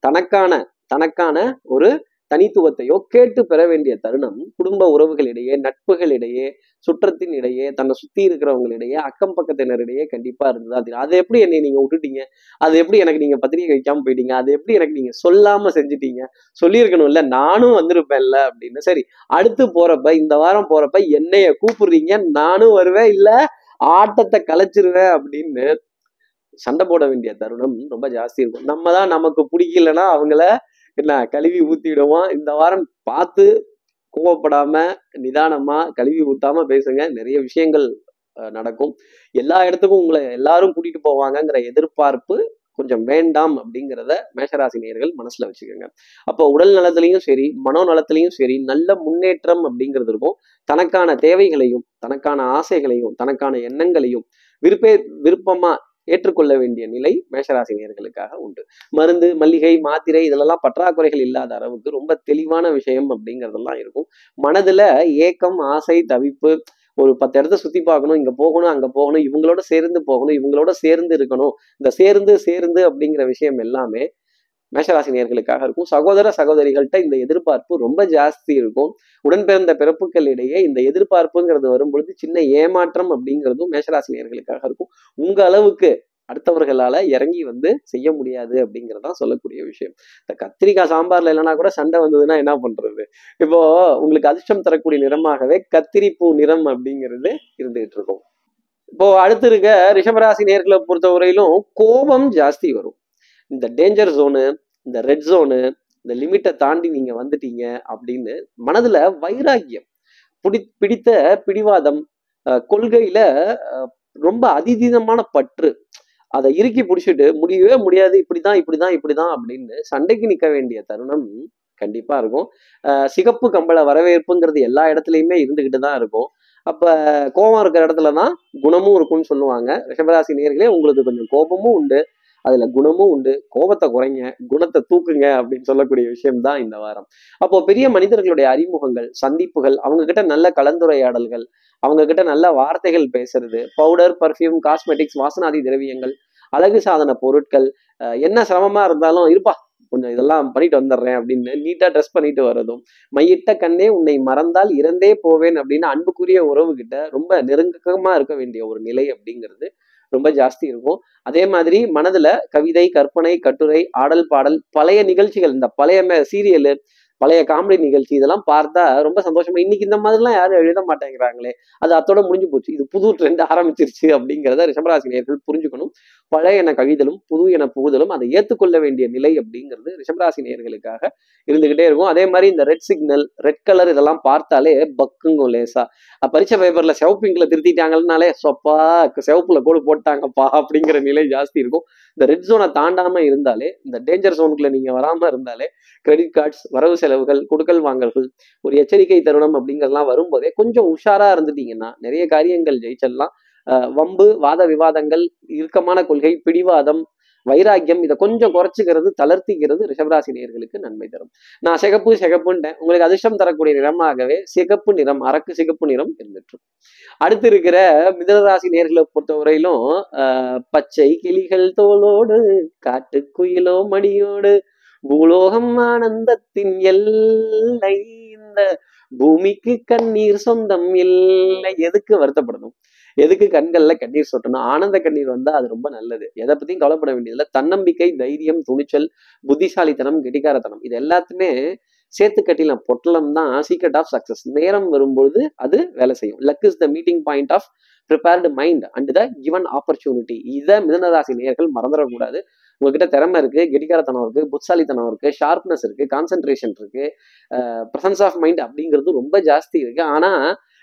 தனக்கான தனக்கான ஒரு தனித்துவத்தையோ கேட்டு பெற வேண்டிய தருணம் குடும்ப உறவுகளிடையே நட்புகளிடையே சுற்றத்தின் இடையே தன்னை சுத்தி இருக்கிறவங்களிடையே அக்கம் பக்கத்தினரிடையே கண்டிப்பா இருந்தது? அது அதை எப்படி என்னை நீங்க விட்டுட்டீங்க? அது எப்படி எனக்கு நீங்க பத்திரிகை வைக்காம போயிட்டீங்க? அது எப்படி எனக்கு நீங்க சொல்லாம செஞ்சுட்டீங்க? சொல்லியிருக்கணும்ல நானும் வந்திருப்பேன்ல அப்படின்னு. சரி அடுத்து போறப்ப இந்த வாரம் போறப்ப என்னைய கூப்பிடுறீங்க? நானும் வருவேன். இல்ல ஆட்டத்தை கலைச்சிருவேன் அப்படின்னு சண்டை போட வேண்டிய தருணம் ரொம்ப ஜாஸ்தி இருக்கும். நம்ம தான் நமக்கு பிடிக்கலன்னா அவங்கள என்ன கழுவி ஊத்திடுவோம். இந்த வாரம் பார்த்து கோவப்படாம நிதானமா கழுவி ஊத்தாம பேசுங்க. நிறைய விஷயங்கள் நடக்கும். எல்லா இடத்துக்கும் உங்களை எல்லாரும் கூட்டிட்டு போவாங்கங்கிற எதிர்பார்ப்பு கொஞ்சம் வேண்டாம் அப்படிங்கிறத மேஷராசி நேர்கள் மனசுல வச்சுக்கோங்க. அப்போ உடல் நலத்திலையும் சரி மனோ நலத்திலையும் சரி நல்ல முன்னேற்றம் அப்படிங்கிறது இருக்கும். தனக்கான தேவைகளையும் தனக்கான ஆசைகளையும் தனக்கான எண்ணங்களையும் விருப்பே விருப்பமா ஏற்றுக்கொள்ள வேண்டிய நிலை மேஷராசினியர்களுக்காக உண்டு. மருந்து மல்லிகை மாத்திரை இதிலெல்லாம் பற்றாக்குறைகள் இல்லாத அளவுக்கு ரொம்ப தெளிவான விஷயம் அப்படிங்கிறதெல்லாம் இருக்கும். மனதுல ஏக்கம் ஆசை தவிப்பு ஒரு பத்து இடத்த சுத்தி பார்க்கணும் இங்க போகணும் அங்க போகணும் இவங்களோட சேர்ந்து போகணும் இவங்களோட சேர்ந்து இருக்கணும் இந்த சேர்ந்து சேர்ந்து அப்படிங்கிற விஷயம் எல்லாமே மேஷராசினியர்களுக்காக இருக்கும். சகோதர சகோதரிகள்கிட்ட இந்த எதிர்பார்ப்பு ரொம்ப ஜாஸ்தி இருக்கும். உடன்பிறந்த பிறப்புகளிடையே இந்த எதிர்பார்ப்புங்கிறது வரும்பொழுது சின்ன ஏமாற்றம் அப்படிங்கிறதும் மேஷராசினியர்களுக்காக இருக்கும். உங்க அளவுக்கு அடுத்தவர்களால இறங்கி வந்து செய்ய முடியாது அப்படிங்கிறதான் சொல்லக்கூடிய விஷயம். இந்த கத்திரிக்காய் சாம்பார்ல இல்லைன்னா கூட சண்டை வந்ததுன்னா என்ன பண்றது? இப்போ உங்களுக்கு அதிர்ஷ்டம் தரக்கூடிய நிறமாகவே கத்திரிப்பூ நிறம் அப்படிங்கிறது இருந்துகிட்டு இருக்கும். இப்போ அடுத்து இருக்க ரிஷபராசி நேர்களை பொறுத்தவரையிலும் கோபம் ஜாஸ்தி வரும். இந்த டேஞ்சர் ஜோனு இந்த ரெட் ஜோனு இந்த லிமிட்டை தாண்டி நீங்க வந்துட்டீங்க அப்படின்னு மனதுல வைராக்கியம் பிடி பிடித்த பிடிவாதம் கொள்கையில ரொம்ப அதிதீதமான பற்று. அதை இறுக்கி பிடிச்சிட்டு முடியவே முடியாது இப்படிதான் இப்படிதான் இப்படிதான் அப்படின்னு சண்டைக்கு நிற்க வேண்டிய தருணம் கண்டிப்பா இருக்கும். சிகப்பு கம்பள வரவேற்புங்கிறது எல்லா இடத்துலையுமே இருந்துகிட்டு தான் இருக்கும். அப்ப கோபம் இருக்கிற இடத்துல தான் குணமும் இருக்கும்னு சொல்லுவாங்க. ரிஷபராசி நேர்களே உங்களுக்கு கொஞ்சம் கோபமும் உண்டு. அதுல குணமும் உண்டு கோபத்தை குறைங்க குணத்தை தூக்குங்க அப்படின்னு சொல்லக்கூடிய விஷயம் தான் இந்த வாரம். அப்போ பெரிய மனிதர்களுடைய அறிமுகங்கள் சந்திப்புகள் அவங்க கிட்ட நல்ல கலந்துரையாடல்கள் அவங்க கிட்ட நல்ல வார்த்தைகள் பேசுறது பவுடர் பர்ஃப்யூம் காஸ்மெட்டிக்ஸ் வாசனாதி திரவியங்கள் அழகு சாதன பொருட்கள் என்ன சிரமமா இருந்தாலும் இருப்பா கொஞ்சம் இதெல்லாம் பண்ணிட்டு வந்துடுறேன் அப்படின்னு நீட்டா ட்ரெஸ் பண்ணிட்டு வர்றதும் மையிட்ட கண்ணே உன்னை மறந்தால் இறந்தே போவேன் அப்படின்னு அன்புக்குரிய உறவு கிட்ட ரொம்ப நெருங்கமா இருக்க வேண்டிய ஒரு நிலை அப்படிங்கிறது ரொம்ப ஜாஸ்தி இருக்கும். அதே மாதிரி மனதுல கவிதை கற்பனை கட்டுரை ஆடல் பாடல் பழைய நிகழ்ச்சிகள் இந்த பழைய சீரியலு பழைய காமெடி நிகழ்ச்சி இதெல்லாம் பார்த்தா ரொம்ப சந்தோஷமா இன்னைக்கு இந்த மாதிரிலாம் யாரும் எழுத மாட்டேங்கிறாங்களே அது அத்தோட முடிஞ்சு போச்சு. இது புது ட்ரெண்ட் ஆரம்பிச்சிருச்சு அப்படிங்கிறத ரிஷபராசி நேர்கள் புரிஞ்சுக்கணும். பழைய என கவிதலும் புது என புகுதலும் அதை ஏற்றுக்கொள்ள வேண்டிய நிலை அப்படிங்கிறது ரிஷபராசி நேர்களுக்காக இருந்துகிட்டே இருக்கும். அதே மாதிரி இந்த ரெட் சிக்னல் ரெட் கலர் இதெல்லாம் பார்த்தாலே பக்குங்கும் லேசா. பரிச்சை பேப்பர்ல சிவப்பிங்கில் திருத்திட்டாங்கனாலே சொப்பா சிவப்புல கோடு போட்டாங்கப்பா அப்படிங்கிற நிலை ஜாஸ்தி இருக்கும். இந்த ரெட் ஜோனை தாண்டாம இருந்தாலே இந்த டேஞ்சர் ஜோனுக்குள்ள நீங்க வராம இருந்தாலே கிரெடிட் கார்ட்ஸ் வரவு செலவுகள் கொடுக்கல் வாங்கல்கள் ஒரு எச்சரிக்கை தருணம் அப்படிங்கிறதுலாம் வரும்போதே கொஞ்சம் உஷாரா இருந்துட்டீங்கன்னா நிறைய காரியங்கள் ஜெயிச்சிடலாம். வம்பு வாத விவாதங்கள் இறுக்கமான கொள்கை பிடிவாதம் வைராக்கியம் இதை கொஞ்சம் குறைச்சிக்கிறது தளர்த்திக்கிறது ரிஷபராசி நேர்களுக்கு நன்மை தரும். நான் சிகப்பு சிகப்புன்ட்டேன். உங்களுக்கு அதிர்ஷ்டம் தரக்கூடிய நிறமாகவே சிகப்பு நிறம் அரக்கு சிகப்பு நிறம் இருந்துட்டு அடுத்து இருக்கிற மிதனராசி நேர்களை பொறுத்தவரையிலும் ஆஹ் பச்சை கிளிகள் தோளோடு காட்டு குயிலோ மடியோடு பூலோகம் ஆனந்தத்தின் எல்லை. இந்த பூமிக்கு கண்ணீர் சொந்தம் இல்லை. எதுக்கு வருத்தப்படணும்? எதுக்கு கண்கள்ல கண்ணீர் சொட்டணும்? ஆனந்த கண்ணீர் வந்தா அது ரொம்ப நல்லது. எதை பத்தியும் கவலைப்பட வேண்டியதில்லை. தன்னம்பிக்கை தைரியம் துணிச்சல் புத்திசாலித்தனம் கெட்டிக்காரத்தனம் இது எல்லாத்துமே சேர்த்து கட்டிலாம் பொட்டலம் தான் சீக்ரெட் ஆஃப் சக்சஸ் நேரம் வரும்பொழுது அது வேலை செய்யும். Luck is the meeting point of prepared mind and the given opportunity இதை மிதனராசி நேர்கள் மறந்துடக்கூடாது. உங்ககிட்ட திறமை இருக்கு கெட்டிக்காரத்தனம் இருக்கு புத்தாலித்தனம் இருக்கு ஷார்ப்னஸ் இருக்கு கான்சென்ட்ரேஷன் இருக்கு பிரசன்ஸ் ஆஃப் மைண்ட் அப்படிங்கிறது ரொம்ப ஜாஸ்தி இருக்கு. ஆனா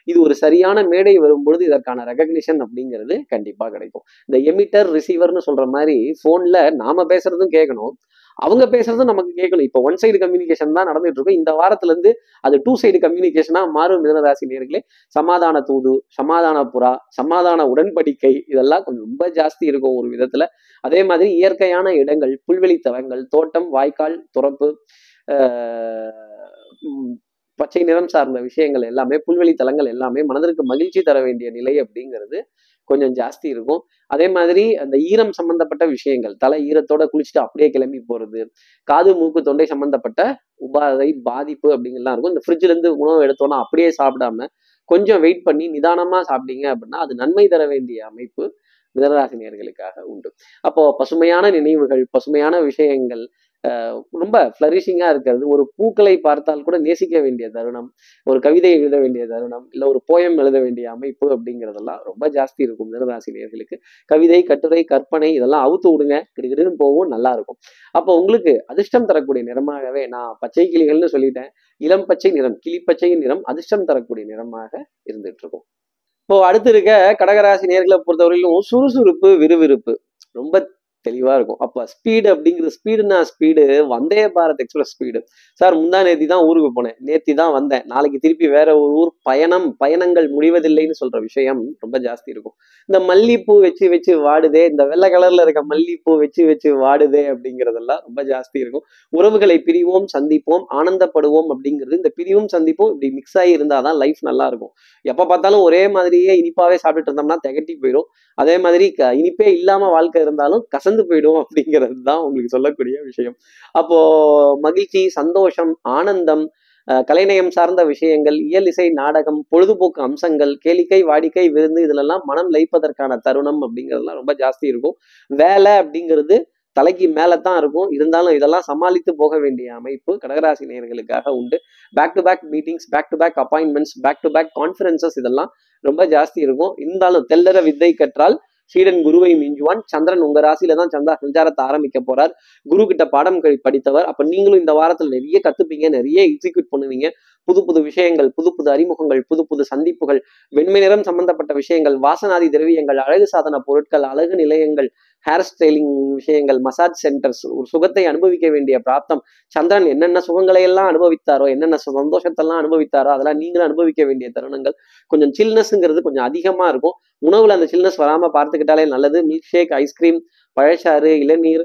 இது ஒரு சரியான மேடை வரும்பொழுது இதற்கான ரெகக்னிஷன் அப்படிங்கிறது கண்டிப்பா கிடைக்கும். இந்த எமிட்டர் ரிசீவர்னு சொல்ற மாதிரி போன்ல நாம பேசுறதும் கேட்கணும். அவங்க பேசுறதும் நமக்கு கேட்கணும். இப்போ ஒன் சைடு கம்யூனிகேஷன் தான் நடந்துட்டு இருக்கும் இந்த வாரத்துல இருந்து அது டூ சைடு கம்யூனிகேஷனா மாறும் மிதனராசி நேர்களே சமாதான தூது சமாதான புறா சமாதான உடன்படிக்கை இதெல்லாம் கொஞ்சம் ரொம்ப ஜாஸ்தி இருக்கும் ஒரு விதத்துல. அதே மாதிரி இயற்கையான இடங்கள் புல்வெளி தவங்கள் தோட்டம் வாய்க்கால் துறப்பு பச்சை நிறம் சார்ந்த விஷயங்கள் எல்லாமே புல்வெளி தலங்கள் எல்லாமே மனதிற்கு மகிழ்ச்சி தர வேண்டிய நிலை அப்படிங்கிறது கொஞ்சம் ஜாஸ்தி இருக்கும். அதே மாதிரி அந்த ஈரம் சம்பந்தப்பட்ட விஷயங்கள் தலை ஈரத்தோட குளிச்சுட்டு அப்படியே கிளம்பி போறது காது மூக்கு தொண்டை சம்பந்தப்பட்ட உபாதை பாதிப்பு அப்படிங்கலாம் இருக்கும். இந்த ஃப்ரிட்ஜ்ல இருந்து உணவு எடுத்தோம்னா அப்படியே சாப்பிடாம கொஞ்சம் வெயிட் பண்ணி நிதானமா சாப்பிட்டீங்க அப்படின்னா அது நன்மை தர வேண்டிய அமைப்பு மிதனராசினியர்களுக்காக உண்டு. அப்போ பசுமையான நினைவுகள் பசுமையான விஷயங்கள் ரொம்ப ஃப்ளரிஷிங்காக இருக்கிறது. ஒரு பூக்களை பார்த்தால் கூட நேசிக்க வேண்டிய தருணம் ஒரு கவிதை எழுத வேண்டிய தருணம் இல்லை ஒரு போயம் எழுத வேண்டிய அமைப்பு அப்படிங்கிறதெல்லாம் ரொம்ப ஜாஸ்தி இருக்கும் மிதனராசினியர்களுக்கு கவிதை கட்டுரை கற்பனை இதெல்லாம் அவுத்து விடுங்க. கிடுகிடுன்னு போகும் நல்லா இருக்கும். அப்போ உங்களுக்கு அதிர்ஷ்டம் தரக்கூடிய நிறமாகவே நான் பச்சை கிளிகள்னு சொல்லிட்டேன். இளம் பச்சை நிறம் கிளிப்பச்சை நிறம் அதிர்ஷ்டம் தரக்கூடிய நிறமாக இருந்துட்டு இருக்கும் இப்போ அடுத்து இருக்க கடகராசி நேர்களை பொறுத்தவரையிலும் சுறுசுறுப்பு விறுவிறுப்பு. ரொம்ப தெளிவா இருக்கும். அப்போ ஸ்பீடு அப்படிங்கிற ஸ்பீடுனா speed Vande Bharat express speed sir முந்தா நேத்தி தான் ஊருக்கு போனேன். நேத்தி தான் வந்தேன். நாளைக்கு திருப்பி வேற ஒரு ஊர் பயணம் பயணங்கள் முடிவதில்லைன்னு சொல்ற விஷயம் ரொம்ப ஜாஸ்தி இருக்கும். இந்த மல்லிப்பூ வச்சு வச்சு வாடுதே இந்த வெள்ளை கலர்ல இருக்க மல்லிப்பூ வச்சு வச்சு வாடுதே அப்படிங்கிறதெல்லாம் ரொம்ப ஜாஸ்தி இருக்கும். உறவுகளை பிரிவோம் சந்திப்போம் ஆனந்தப்படுவோம் அப்படிங்கிறது இந்த பிரிவும் சந்திப்போம் இப்படி மிக்ஸ் ஆகி இருந்தாதான் லைஃப் நல்லா இருக்கும். எப்ப பார்த்தாலும் ஒரே மாதிரியே இனிப்பாவே சாப்பிட்டுட்டு இருந்தோம்னா திகட்டி போயிடும் அதே மாதிரி இனிப்பே இல்லாம வாழ்க்கை இருந்தாலும் கசந்து போயிடும் அப்படிங்கிறது தான் உங்களுக்கு சொல்லக்கூடிய விஷயம். அப்போ மகிழ்ச்சி சந்தோஷம் ஆனந்தம் கலைநயம் சார்ந்த விஷயங்கள் இயல் இசை நாடகம் பொழுதுபோக்கு அம்சங்கள் கேளிக்கை வாடிக்கை விருந்து இதுலெல்லாம் மனம் லைப்பதற்கான தருணம் அப்படிங்கிறதுலாம் ரொம்ப ஜாஸ்தி இருக்கும். வேலை அப்படிங்கிறது தலைக்கு மேலே தான் இருக்கும். இருந்தாலும் இதெல்லாம் சமாளித்து போக வேண்டிய அமைப்பு கடகராசி நேர்களுக்காக உண்டு. Back to back meetings back to back appointments back to back conferences இதெல்லாம் ரொம்ப ஜாஸ்தி இருக்கும். இருந்தாலும் தெல்லற வித்தை கற்றால் சீடன் குருவை மிஞ்சுவான். சந்திரன் உங்க ராசியில தான் சந்தா சஞ்சாரத்தை ஆரம்பிக்க போறார். குரு கிட்ட பாடம் படித்தவர். அப்ப நீங்களும் இந்த வாரத்துல நிறைய கத்துப்பீங்க நிறைய எக்ஸிக்யூட் பண்ணுவீங்க. புது புது விஷயங்கள் புது புது அறிமுகங்கள் புது புது சந்திப்புகள் வெண்மை நிறம் சம்பந்தப்பட்ட விஷயங்கள் வாசனாதி திரவியங்கள் அழகு சாதன பொருட்கள் அழகு நிலையங்கள் ஹேர் ஸ்டைலிங் விஷயங்கள் மசாஜ் சென்டர்ஸ் ஒரு சுகத்தை அனுபவிக்க வேண்டிய பிராப்தம். சந்திரன் என்னென்ன சுகங்களை எல்லாம் அனுபவித்தாரோ என்னென்ன சந்தோஷத்தெல்லாம் அனுபவித்தாரோ அதெல்லாம் நீங்களும் அனுபவிக்க வேண்டிய தருணங்கள். கொஞ்சம் சில்னஸ்ங்கிறது கொஞ்சம் அதிகமா இருக்கும். உணவுல அந்த சில்னஸ் வராம பார்த்துக்கிட்டாலே நல்லது. மில்க் ஷேக் ஐஸ்கிரீம் பழச்சாறு இளநீர்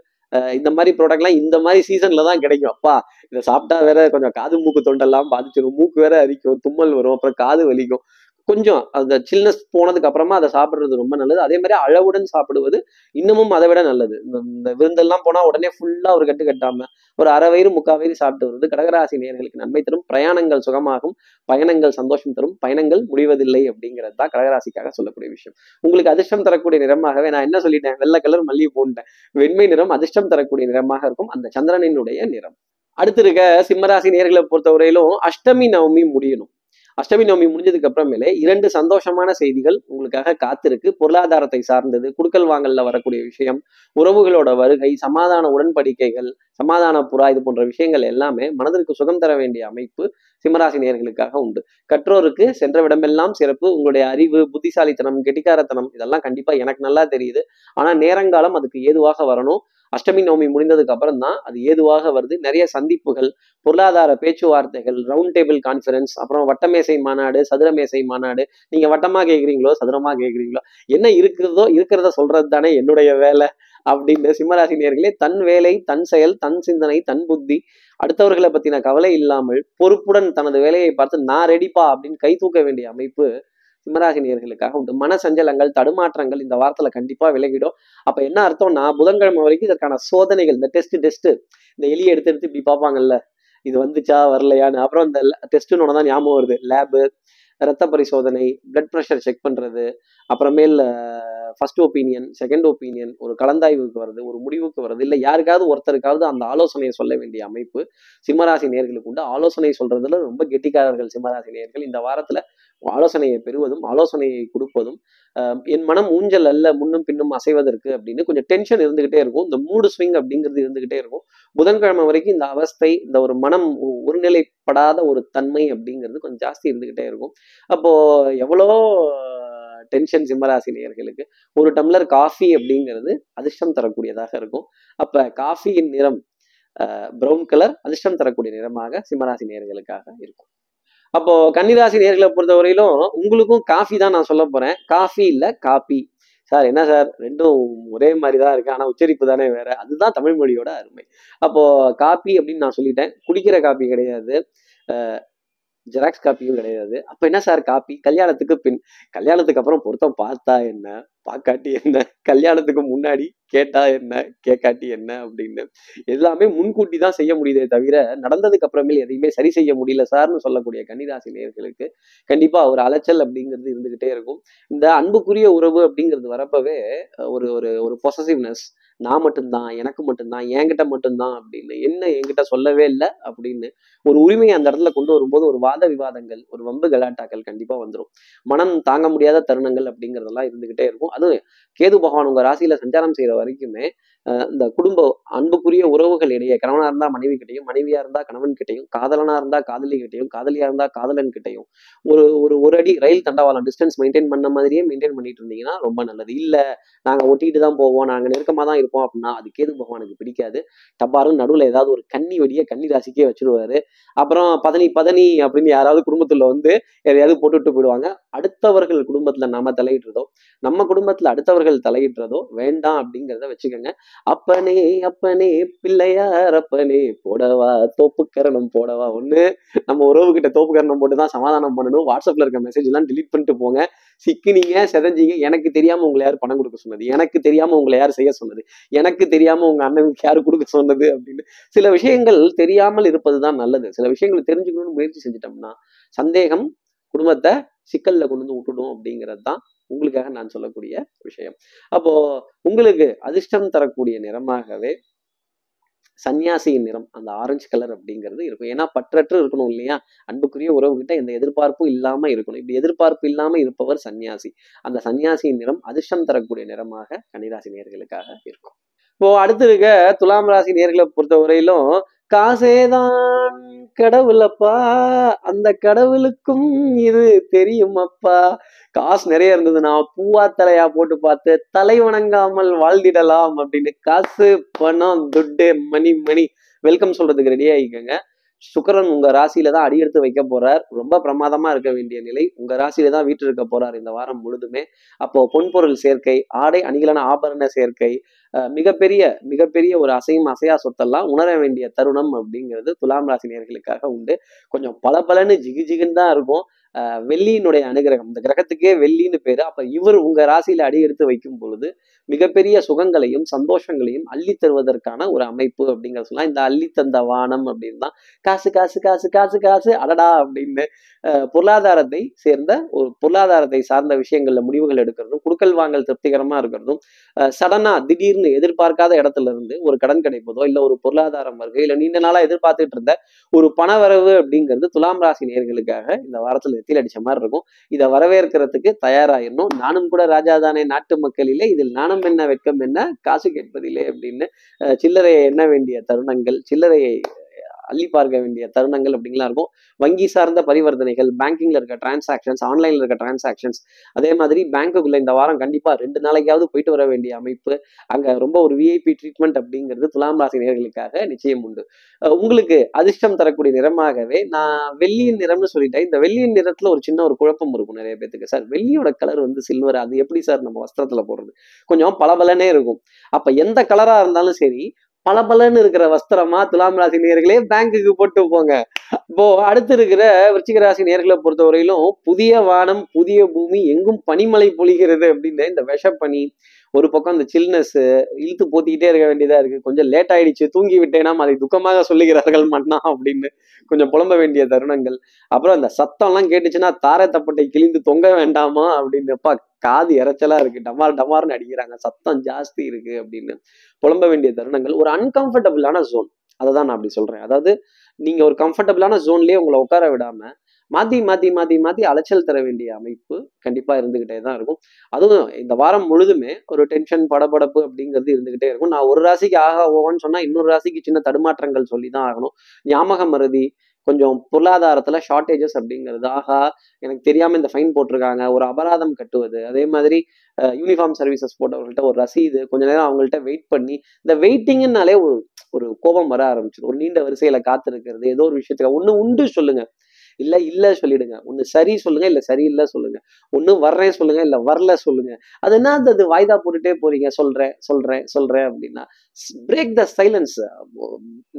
இந்த மாதிரி ப்ராடக்ட்லாம் இந்த மாதிரி சீசன்ல தான் கிடைக்கும். அப்பா இதை சாப்பிட்டா வேற கொஞ்சம் காது மூக்கு தொண்டெல்லாம் பாதிச்சிடும் மூக்கு வேற அரிக்கும் தும்மல் வரும் அப்புறம் காது வலிக்கும். கொஞ்சம் அந்த சில்னஸ் போனதுக்கு அப்புறமா அதை சாப்பிட்றது ரொம்ப நல்லது. அதே மாதிரி அளவுடன் சாப்பிடுவது இன்னமும் அதை விட நல்லது. இந்த இந்த விருந்தெல்லாம் போனா உடனே ஃபுல்லா ஒரு கட்டு கட்டாம ஒரு அரை வயிறு முக்கால் வயிறு சாப்பிட்டு வருது கடகராசி நேர்களுக்கு நன்மை தரும். பிரயாணங்கள் சுகமாகும். பயணங்கள் சந்தோஷம் தரும். பயணங்கள் முடிவதில்லை அப்படிங்கிறது தான் கடகராசிக்காக சொல்லக்கூடிய விஷயம். உங்களுக்கு அதிர்ஷ்டம் தரக்கூடிய நிறமாகவே நான் என்ன சொல்லிட்டேன்? வெள்ளை கலர் மல்லிகை போன்ட்டேன். வெண்மை நிறம் அதிர்ஷ்டம் தரக்கூடிய நிறமாக இருக்கும். அந்த சந்திரனினுடைய நிறம். அடுத்து இருக்க சிம்மராசி நேர்களை பொறுத்தவரையிலும் அஷ்டமி நவமி முடியணும். அஷ்டமி நவமி முடிஞ்சதுக்கு அப்புறமேலே இரண்டு சந்தோஷமான செய்திகள் உங்களுக்காக காத்திருக்கு. பொருளாதாரத்தை சார்ந்தது குடுக்கல் வாங்கல்ல வரக்கூடிய விஷயம் உறவுகளோட வருகை சமாதான உடன்படிக்கைகள் சமாதான புறா இது போன்ற விஷயங்கள் எல்லாமே மனதிற்கு சுகம் தர வேண்டிய அமைப்பு சிம்மராசி நேர்களுக்காக உண்டு. கற்றோருக்கு சென்ற விடமெல்லாம் சிறப்பு. உங்களுடைய அறிவு புத்திசாலித்தனம் கெட்டிக்காரத்தனம் இதெல்லாம் கண்டிப்பா எனக்கு நல்லா தெரியுது. ஆனா நேரங்காலம் அதுக்கு ஏதுவாக வரணும். அஷ்டமி நவமி முடிந்ததுக்கு அப்புறம் தான் அது ஏதுவாக வருது. நிறைய சந்திப்புகள் பொருளாதார பேச்சுவார்த்தைகள் ரவுண்ட் டேபிள் கான்ஃபரன்ஸ் அப்புறம் வட்டமேசை மாநாடு சதுரமேசை மாநாடு. நீங்க வட்டமா கேட்குறீங்களோ சதுரமா கேட்குறீங்களோ என்ன இருக்கிறதோ இருக்கிறத சொல்றது தானே என்னுடைய வேலை அப்படின்னு சிம்மராசி நேர்களே தன் வேலை தன் செயல் தன் சிந்தனை தன் புத்தி அடுத்தவர்களை பத்தின கவலை இல்லாமல் பொறுப்புடன் தனது வேலையை பார்த்து நான் ரெடிப்பா அப்படின்னு கை தூக்க வேண்டிய அமைப்பு சிம்மராசினியர்களுக்காக உண்டு. மன சஞ்சலங்கள் தடுமாற்றங்கள் இந்த வாரத்துல கண்டிப்பா விலகிடும். அப்ப என்ன அர்த்தம்னா புதன்கிழமை வரைக்கும் இதற்கான சோதனைகள் இந்த டெஸ்ட் டெஸ்ட். இந்த எலியை எடுத்து எடுத்து இப்படி பார்ப்பாங்கல்ல இது வந்துச்சா வரலையான்னு. அப்புறம் இந்த டெஸ்ட்டுன்னு தான் ஞாபகம் வருது. லேபு ரத்த பரிசோதனை பிளட் ப்ரெஷர் செக் பண்றது. அப்புறமேல் ஃபர்ஸ்ட் ஒப்பீனியன் செகண்ட் ஒப்பீனியன் ஒரு கலந்தாய்வுக்கு வருது ஒரு முடிவுக்கு வருது இல்லை யாருக்காவது ஒருத்தருக்காவது அந்த ஆலோசனையை சொல்ல வேண்டிய அமைப்பு. சிம்மராசி நேர்களுக்கு உண்டு. ஆலோசனை சொல்றதுல ரொம்ப கெட்டிக்காரர்கள் சிம்மராசி நேர்கள் இந்த வாரத்துல ஆலோசனையை பெறுவதும் ஆலோசனையை கொடுப்பதும் என் மனம் ஊஞ்சல் அல்ல முன்னும் பின்னும் அசைவதற்கு அப்படின்னு கொஞ்சம் டென்ஷன் இருந்துகிட்டே இருக்கும். இந்த மூடு ஸ்விங் அப்படிங்கிறது இருந்துகிட்டே இருக்கும். புதன்கிழமை வரைக்கும் இந்த அவஸ்தை இந்த ஒரு மனம் ஒருநிலைப்படாத ஒரு தன்மை அப்படிங்கிறது கொஞ்சம் ஜாஸ்தி இருந்துகிட்டே இருக்கும். அப்போ எவ்வளோ டென்ஷன் சிம்மராசி நேயர்களுக்கு ஒரு டம்ளர் காஃபி அப்படிங்கிறது அதிர்ஷ்டம் தரக்கூடியதாக இருக்கும். அப்ப காஃபியின் நிறம் ப்ரௌன் கலர் அதிர்ஷ்டம் தரக்கூடிய நிறமாக சிம்மராசி நேயர்களுக்காக இருக்கும். அப்போ கன்னிராசி நேர்களை பொறுத்தவரையிலும் உங்களுக்கும் காஃபி தான் நான் சொல்ல போறேன். காஃபி இல்ல காப்பி சார் என்ன சார் ரெண்டும் ஒரே மாதிரி தான் இருக்கு. ஆனா உச்சரிப்பு தானே வேற. அதுதான் தமிழ் மொழியோட அருமை. அப்போ காப்பி அப்படின்னு நான் சொல்லிட்டேன். குடிக்கிற காப்பி கிடையாது. ஜெராக்ஸ் காப்பியும் கிடையாது. அப்ப என்ன சார் காப்பி கல்யாணத்துக்கு பின் கல்யாணத்துக்கு அப்புறம் பொருத்தம் பார்த்தா என்ன? பார்க்காட்டி என்ன? கல்யாணத்துக்கு முன்னாடி கேட்டா என்ன? கேட்காட்டி என்ன? அப்படின்னு. எல்லாமே முன்கூட்டி தான் செய்ய முடியுதே தவிர நடந்ததுக்கு அப்புறமே எதையுமே சரி செய்ய முடியல சார்னு சொல்லக்கூடிய கன்னிராசி நேர்களுக்கு கண்டிப்பா ஒரு அலைச்சல் அப்படிங்கிறது இருந்துகிட்டே இருக்கும். இந்த அன்புக்குரிய உறவு அப்படிங்கிறது வரப்பவே ஒரு ஒரு ஒரு பொசசிவ்னஸ் நான் மட்டும்தான் எனக்கு மட்டும்தான் என்கிட்ட மட்டும்தான் அப்படின்னு என்ன என்கிட்ட சொல்லவே இல்லை அப்படின்னு ஒரு உரிமையை அந்த இடத்துல கொண்டு வரும்போது ஒரு வாத விவாதங்கள் ஒரு வம்பு கலாட்டாக்கள் கண்டிப்பா வந்துடும் மனம் தாங்க முடியாத தருணங்கள் அப்படிங்கிறதெல்லாம் இருந்துகிட்டே இருக்கும். அதுவும் கேது பகவான் உங்க ராசியில சஞ்சாரம் செய்யற வரைக்குமே அஹ், இந்த குடும்ப அன்புக்குரிய உறவுகள் இடையே கணவனா இருந்தா மனைவி கிட்டையும் மனைவியா இருந்தா கணவன் கிட்டையும் காதலனா இருந்தா காதலி கிட்டையும் காதலியா இருந்தா காதலன் கிட்டையும் ஒரு ஒரு ஒரு அடி ரயில் தண்டவாளம் டிஸ்டன்ஸ் மெயின்டைன் பண்ண மாதிரியே மெயின்டைன் பண்ணிட்டு இருந்தீங்கன்னா ரொம்ப நல்லது. இல்லை நாங்க ஒட்டிட்டு தான் போவோம் நாங்க நெருக்கமா தான் இருப்போம் அப்படின்னா அது கேது பகவானுக்கு பிடிக்காது? டப்பாரும் நடுவில் ஏதாவது ஒரு கன்னி வெடிய கன்னி ராசிக்கே வச்சிருவாரு. அப்புறம் பதனி பதனி அப்படின்னு யாராவது குடும்பத்துல வந்து எதையாவது போட்டுட்டு போயிடுவாங்க. அடுத்தவர்கள் குடும்பத்துல நாம தலையிடுறதோ நம்ம குடும்பத்துல அடுத்தவர்கள் தலையிடுறதோ வேண்டாம் அப்படிங்கிறத வச்சுக்கோங்க. அப்பனே அப்பனே பிள்ளையார் அப்பனே போடவா தோப்புக்கரணம் போடவா. ஒண்ணு நம்ம உறவுகிட்ட தோப்புக்கரணம் போட்டு தான் சமாதானம் பண்ணணும். வாட்ஸ்அப்ல இருக்க மெசேஜ் எல்லாம் டிலீட் பண்ணிட்டு போங்க. சிக்கினீங்க செதஞ்சீங்க எனக்கு தெரியாம உங்களை யார் பணம் கொடுக்க சொன்னது? எனக்கு தெரியாம உங்களை யார் செய்ய சொன்னது? எனக்கு தெரியாம உங்க அண்ணனுக்கு யார் கொடுக்க சொன்னது? அப்படின்னு. சில விஷயங்கள் தெரியாமல் இருப்பதுதான் நல்லது. சில விஷயங்கள் தெரிஞ்சுக்கணும்னு முயற்சி செஞ்சிட்டோம்னா சந்தேகம் குடும்பத்தை சிக்கல்ல கொண்டு வந்து விட்டுடும் அப்படிங்கிறது தான் உங்களுக்காக நான் சொல்லக்கூடிய விஷயம். அப்போ உங்களுக்கு அதிர்ஷ்டம் தரக்கூடிய நிறமாகவே சன்னியாசியின் நிறம் அந்த ஆரஞ்சு கலர் அப்படிங்கிறது இருக்கும். ஏன்னா பற்றற்று இருக்கணும் இல்லையா? அன்புக்குரிய உறவுகிட்ட எந்த எதிர்பார்ப்பும் இல்லாம இருக்கணும். இப்படி எதிர்பார்ப்பு இல்லாம இருப்பவர் சன்னியாசி. அந்த சன்னியாசியின் நிறம் அதிர்ஷ்டம் தரக்கூடிய நிறமாக கன்னிராசி நேர்களுக்காக இருக்கும். இப்போ அடுத்து இருக்க துலாம் ராசி நேர்களை பொறுத்தவரையிலும் காசேதான் கடவுளப்பா. அந்த கடவுளுக்கும் இது தெரியுமப்பா. காசு நிறைய இருந்ததுன்னா பூவா தலையா போட்டு பார்த்து தலை வணங்காமல் வாழ்ந்திடலாம் அப்படின்னு. காசு பணம் துட்டு மணி மணி. வெல்கம் சொல்றதுக்கு ரெடி ஆகிக்கோங்க. சுக்கரன் உங்க ராசியில தான் அடியெடுத்து வைக்க போறார். ரொம்ப பிரமாதமா இருக்க வேண்டிய நிலை. உங்க ராசியில தான் வீட்டு இருக்க போறார் இந்த வாரம் முழுதுமே. அப்போ பொன்பொருள் சேர்க்கை ஆடை அணிகளான ஆபரண சேர்க்கை மிகப்பெரிய மிகப்பெரிய ஒரு அசையும் அசையா சொத்தெல்லாம் உணர வேண்டிய தருணம் அப்படிங்கிறது துலாம் ராசி நேர்களுக்காக உண்டு. கொஞ்சம் பல பலன்னு ஜிகு ஜிகுன்னு தான் இருக்கும். அஹ் வெள்ளியினுடைய அனுகிரகம். இந்த கிரகத்துக்கே வெள்ளின்னு பேரு. அப்ப இவர் உங்க ராசியில அடி எடுத்து வைக்கும் பொழுது மிகப்பெரிய சுகங்களையும் சந்தோஷங்களையும் அள்ளி தருவதற்கான ஒரு அமைப்பு அப்படிங்கிற சொல்லலாம். இந்த அள்ளி தந்த வானம் அப்படின்னு தான். காசு காசு காசு காசு காசு அடடா அப்படின்னு பொருளாதாரத்தை சேர்ந்த ஒரு பொருளாதாரத்தை சார்ந்த விஷயங்கள்ல முடிவுகள் எடுக்கிறதும் குடுக்கல் வாங்கல் திருப்திகரமா இருக்கிறதும் சடனா திடீர்னு எதிர்பார்க்காத இடத்துல இருந்து ஒரு கடன் கிடைப்பதோ இல்ல ஒரு பொருளாதாரம் வருகை இல்ல நீண்ட நாளா எதிர்பார்த்துட்டு இருந்த ஒரு பணவரவு அப்படிங்கிறது துலாம் ராசி நேர்களுக்காக இந்த வாரத்துல நெத்தியில் அடிச்ச மாதிரி இருக்கும். இதை வரவேற்கிறதுக்கு தயாராயிரணும். நானும் கூட ராஜாதானே நாட்டு மக்களிலே இதில் நாணம் என்ன வெட்கம் என்ன காசு கேட்பதில்லை அப்படின்னு சில்லறையை எண்ண வேண்டிய தருணங்கள் சில்லறையை அள்ளி பார்க்க வேண்டிய தருணங்கள் அப்படிங்கலாம் இருக்கும். வங்கி சார்ந்த பரிவர்த்தனைகள் பேங்கிங்ல இருக்க டிரான்சாக்ஷன்ஸ் ஆன்லைன்ல இருக்க டிரான்சாக்ஷன்ஸ் அதே மாதிரி பேங்க்குக்குள்ள இந்த வாரம் கண்டிப்பா ரெண்டு நாளைக்காவது போயிட்டு வர வேண்டிய அமைப்பு அங்க ரொம்ப ஒரு விஐபி ட்ரீட்மெண்ட் அப்படிங்கிறது துலாம் ராசி நேர்களுக்காக நிச்சயம் உண்டு. உங்களுக்கு அதிர்ஷ்டம் தரக்கூடிய நிறமாகவே நான் வெள்ளியின் நிறம்னு சொல்லிட்டேன். இந்த வெள்ளியின் நிறத்துல ஒரு சின்ன ஒரு குழப்பம் இருக்கும் நிறைய பேத்துக்கு. சார் வெள்ளியோட கலர் வந்து சில்வர் அது எப்படி சார் நம்ம வஸ்திரத்துல போடுறது? கொஞ்சம் பளபளனே இருக்கும். அப்ப எந்த கலரா இருந்தாலும் சரி பளபளன்னு இருக்கிற வஸ்திரமா துலாம் ராசி நேர்களே பேங்குக்கு போட்டு போங்க. இப்போ அடுத்து இருக்கிற விருச்சிக ராசி நேர்களை பொறுத்தவரையிலும் புதிய வானம் புதிய பூமி எங்கும் பனிமலை பொழிகிறது அப்படின்னு இந்த விஷப்பனி ஒரு பக்கம் இந்த சில்னஸ் இழுத்து போத்திக்கிட்டே இருக்க வேண்டியதா இருக்கு. கொஞ்சம் லேட் ஆயிடுச்சு தூங்கி விட்டேனா அதை துக்கமாக சொல்லுகிறார்கள் மன்னா அப்படின்னு கொஞ்சம் புலம்ப வேண்டிய தருணங்கள். அப்புறம் அந்த சத்தம்லாம் கேட்டுச்சுன்னா தாரை தப்பட்டை கிழிந்து தொங்க வேண்டாமா அப்படின்னுப்பா காது இறைச்சலா இருக்கு. டமார் டமார்னு அடிக்கிறாங்க. சத்தம் ஜாஸ்தி இருக்கு அப்படின்னு புலம்ப வேண்டிய தருணங்கள். ஒரு அன்கம்ஃபர்டபுளான ஜோன் அதை தான் நான் அப்படி சொல்றேன். அதாவது நீங்க ஒரு கம்ஃபர்டபுளான ஜோன்லயே உங்களை உட்கார விடாம மாத்தி மாத்தி மாத்தி மாத்தி அலைச்சல் தர வேண்டிய அமைப்பு கண்டிப்பா இருந்துகிட்டே தான் இருக்கும். அதுவும் இந்த வாரம் முழுதுமே ஒரு டென்ஷன் படபடப்பு அப்படிங்கிறது இருந்துகிட்டே இருக்கும். நான் ஒரு ராசிக்கு ஆக ஓவன்னு சொன்னா இன்னொரு ராசிக்கு சின்ன தடுமாற்றங்கள் சொல்லி தான் ஆகணும். ஞாபக மருதி கொஞ்சம் பொருளாதாரத்துல ஷார்ட்டேஜஸ் அப்படிங்கிறது ஆகா எனக்கு தெரியாம இந்த ஃபைன் போட்டிருக்காங்க ஒரு அபராதம் கட்டுவது. அதே மாதிரி யூனிஃபார்ம் சர்வீசஸ் போட்டவங்கள்ட்ட ஒரு ரசீது கொஞ்ச நேரம் அவங்கள்ட்ட வெயிட் பண்ணி இந்த வெயிட்டிங்னாலே ஒரு ஒரு கோபம் வர ஆரம்பிச்சிடும் ஒரு நீண்ட வரிசையில காத்திருக்கிறது ஏதோ ஒரு விஷயத்துக்கு ஒண்ணு உண்டு சொல்லுங்க. இல்லை இல்லை சொல்லிடுங்க. ஒன்று சரி சொல்லுங்க இல்லை சரியில்லை சொல்லுங்க. ஒன்று வர்றேன் சொல்லுங்க இல்லை வரல சொல்லுங்க. அது என்ன அது வாய்தா போட்டுட்டே போறீங்க? சொல்றேன் சொல்றேன் சொல்றேன் அப்படின்னா பிரேக் த சைலன்ஸ்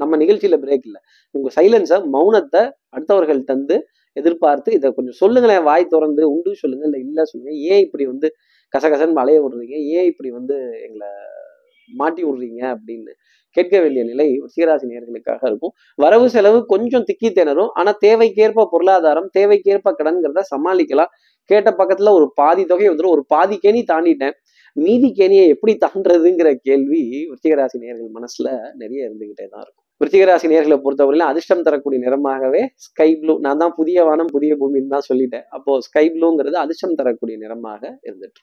நம்ம நிகழ்ச்சியில பிரேக் இல்லை. உங்க சைலன்ஸை மௌனத்தை அடுத்தவர்கள் தந்து எதிர்பார்த்து இதை கொஞ்சம் சொல்லுங்களேன். வாய் திறந்து உண்டு சொல்லுங்க இல்லை இல்லை சொல்லுங்க. ஏன் இப்படி வந்து கசகசன்னு அலைய விடுறீங்க? ஏன் இப்படி வந்து எங்களை மாட்டி விடுறீங்க அப்படின்னு கேட்க வேண்டிய நிலை சீராசி நேர்களுக்காக இருக்கும். வரவு செலவு கொஞ்சம் திக்கி திணறும். ஆனா தேவைக்கேற்ப பொருளாதாரம் தேவைக்கேற்ப கடன்கிறத சமாளிக்கலாம். கேட்ட பக்கத்துல ஒரு பாதி தொகை வந்துடும் ஒரு பாதி கேணி தாண்டிட்டேன். மீதி கேணியை எப்படி தாண்டதுங்கிற கேள்வி விருச்சிகராசி நேர்கள் மனசுல நிறைய இருந்துகிட்டே தான் இருக்கும். விருச்சிகராசி நேர்களை பொறுத்தவரையிலும் அதிர்ஷ்டம் தரக்கூடிய நிறமாகவே ஸ்கை ப்ளூ. நான் தான் புதிய வானம் புதிய பூமின்னு தான் சொல்லிட்டேன். அப்போ ஸ்கை ப்ளூங்கிறது அதிர்ஷ்டம் தரக்கூடிய நிறமாக இருந்துட்டு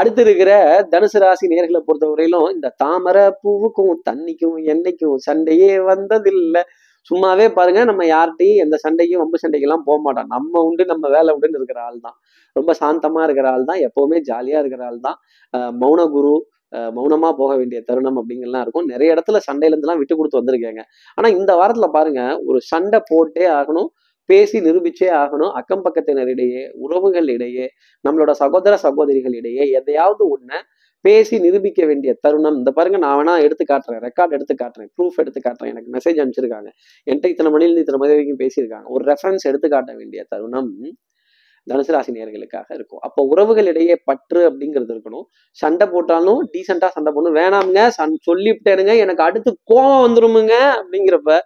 அடுத்து இருக்கிற தனுசு ராசி நேர்களை பொறுத்தவரையிலும் இந்த தாமரை பூவுக்கும் தண்ணிக்கும் எண்ணெய்க்கும் சண்டையே வந்ததில்லை. சும்மாவே பாருங்க நம்ம யார்கிட்டையும் எந்த சண்டைக்கும் வம்பு சண்டைக்கெல்லாம் போக மாட்டோம். நம்ம உண்டு நம்ம வேலை உண்டுன்னு இருக்கிற ஆள் தான். ரொம்ப சாந்தமா இருக்கிற ஆள் தான். எப்பவுமே ஜாலியா இருக்கிற ஆள் தான். மௌன குரு மௌனமா போக வேண்டிய தருணம் அப்படிங்கலாம் இருக்கும். நிறைய இடத்துல சண்டையில இருந்துலாம் விட்டு கொடுத்து வந்திருக்காங்க. ஆனா இந்த வாரத்துல பாருங்க ஒரு சண்டை போட்டே ஆகணும். பேசி நிரூபிச்சே ஆகணும். அக்கம் பக்கத்தினரிடையே உறவுகள் இடையே நம்மளோட சகோதர சகோதரிகள் இடையே எதையாவது ஒண்ண பேசி நிரூபிக்க வேண்டிய தருணம். இந்த பாருங்க நான் வேணா எடுத்து காட்டுறேன். ரெக்கார்ட் எடுத்து காட்டுறேன். ப்ரூஃப் எடுத்து காட்டுறேன். எனக்கு மெசேஜ் அனுப்பிச்சிருக்காங்க. என்கிட்ட இத்தனை மணிலிருந்து இத்தனை மணி வரைக்கும் பேசியிருக்காங்க. ஒரு ரெஃபரன்ஸ் எடுத்து காட்ட வேண்டிய தருணம் தனுசு ராசி நேர்களுக்காக இருக்கும். அப்போ உறவுகள் இடையே பற்று அப்படிங்கிறது இருக்கணும். சண்டை போட்டாலும் டீசெண்டாக சண்டை போடணும். வேணாமுங்க சன் சொல்லிவிட்டேனுங்க. எனக்கு அடுத்து கோவம் வந்துருமுங்க அப்படிங்கிறப்ப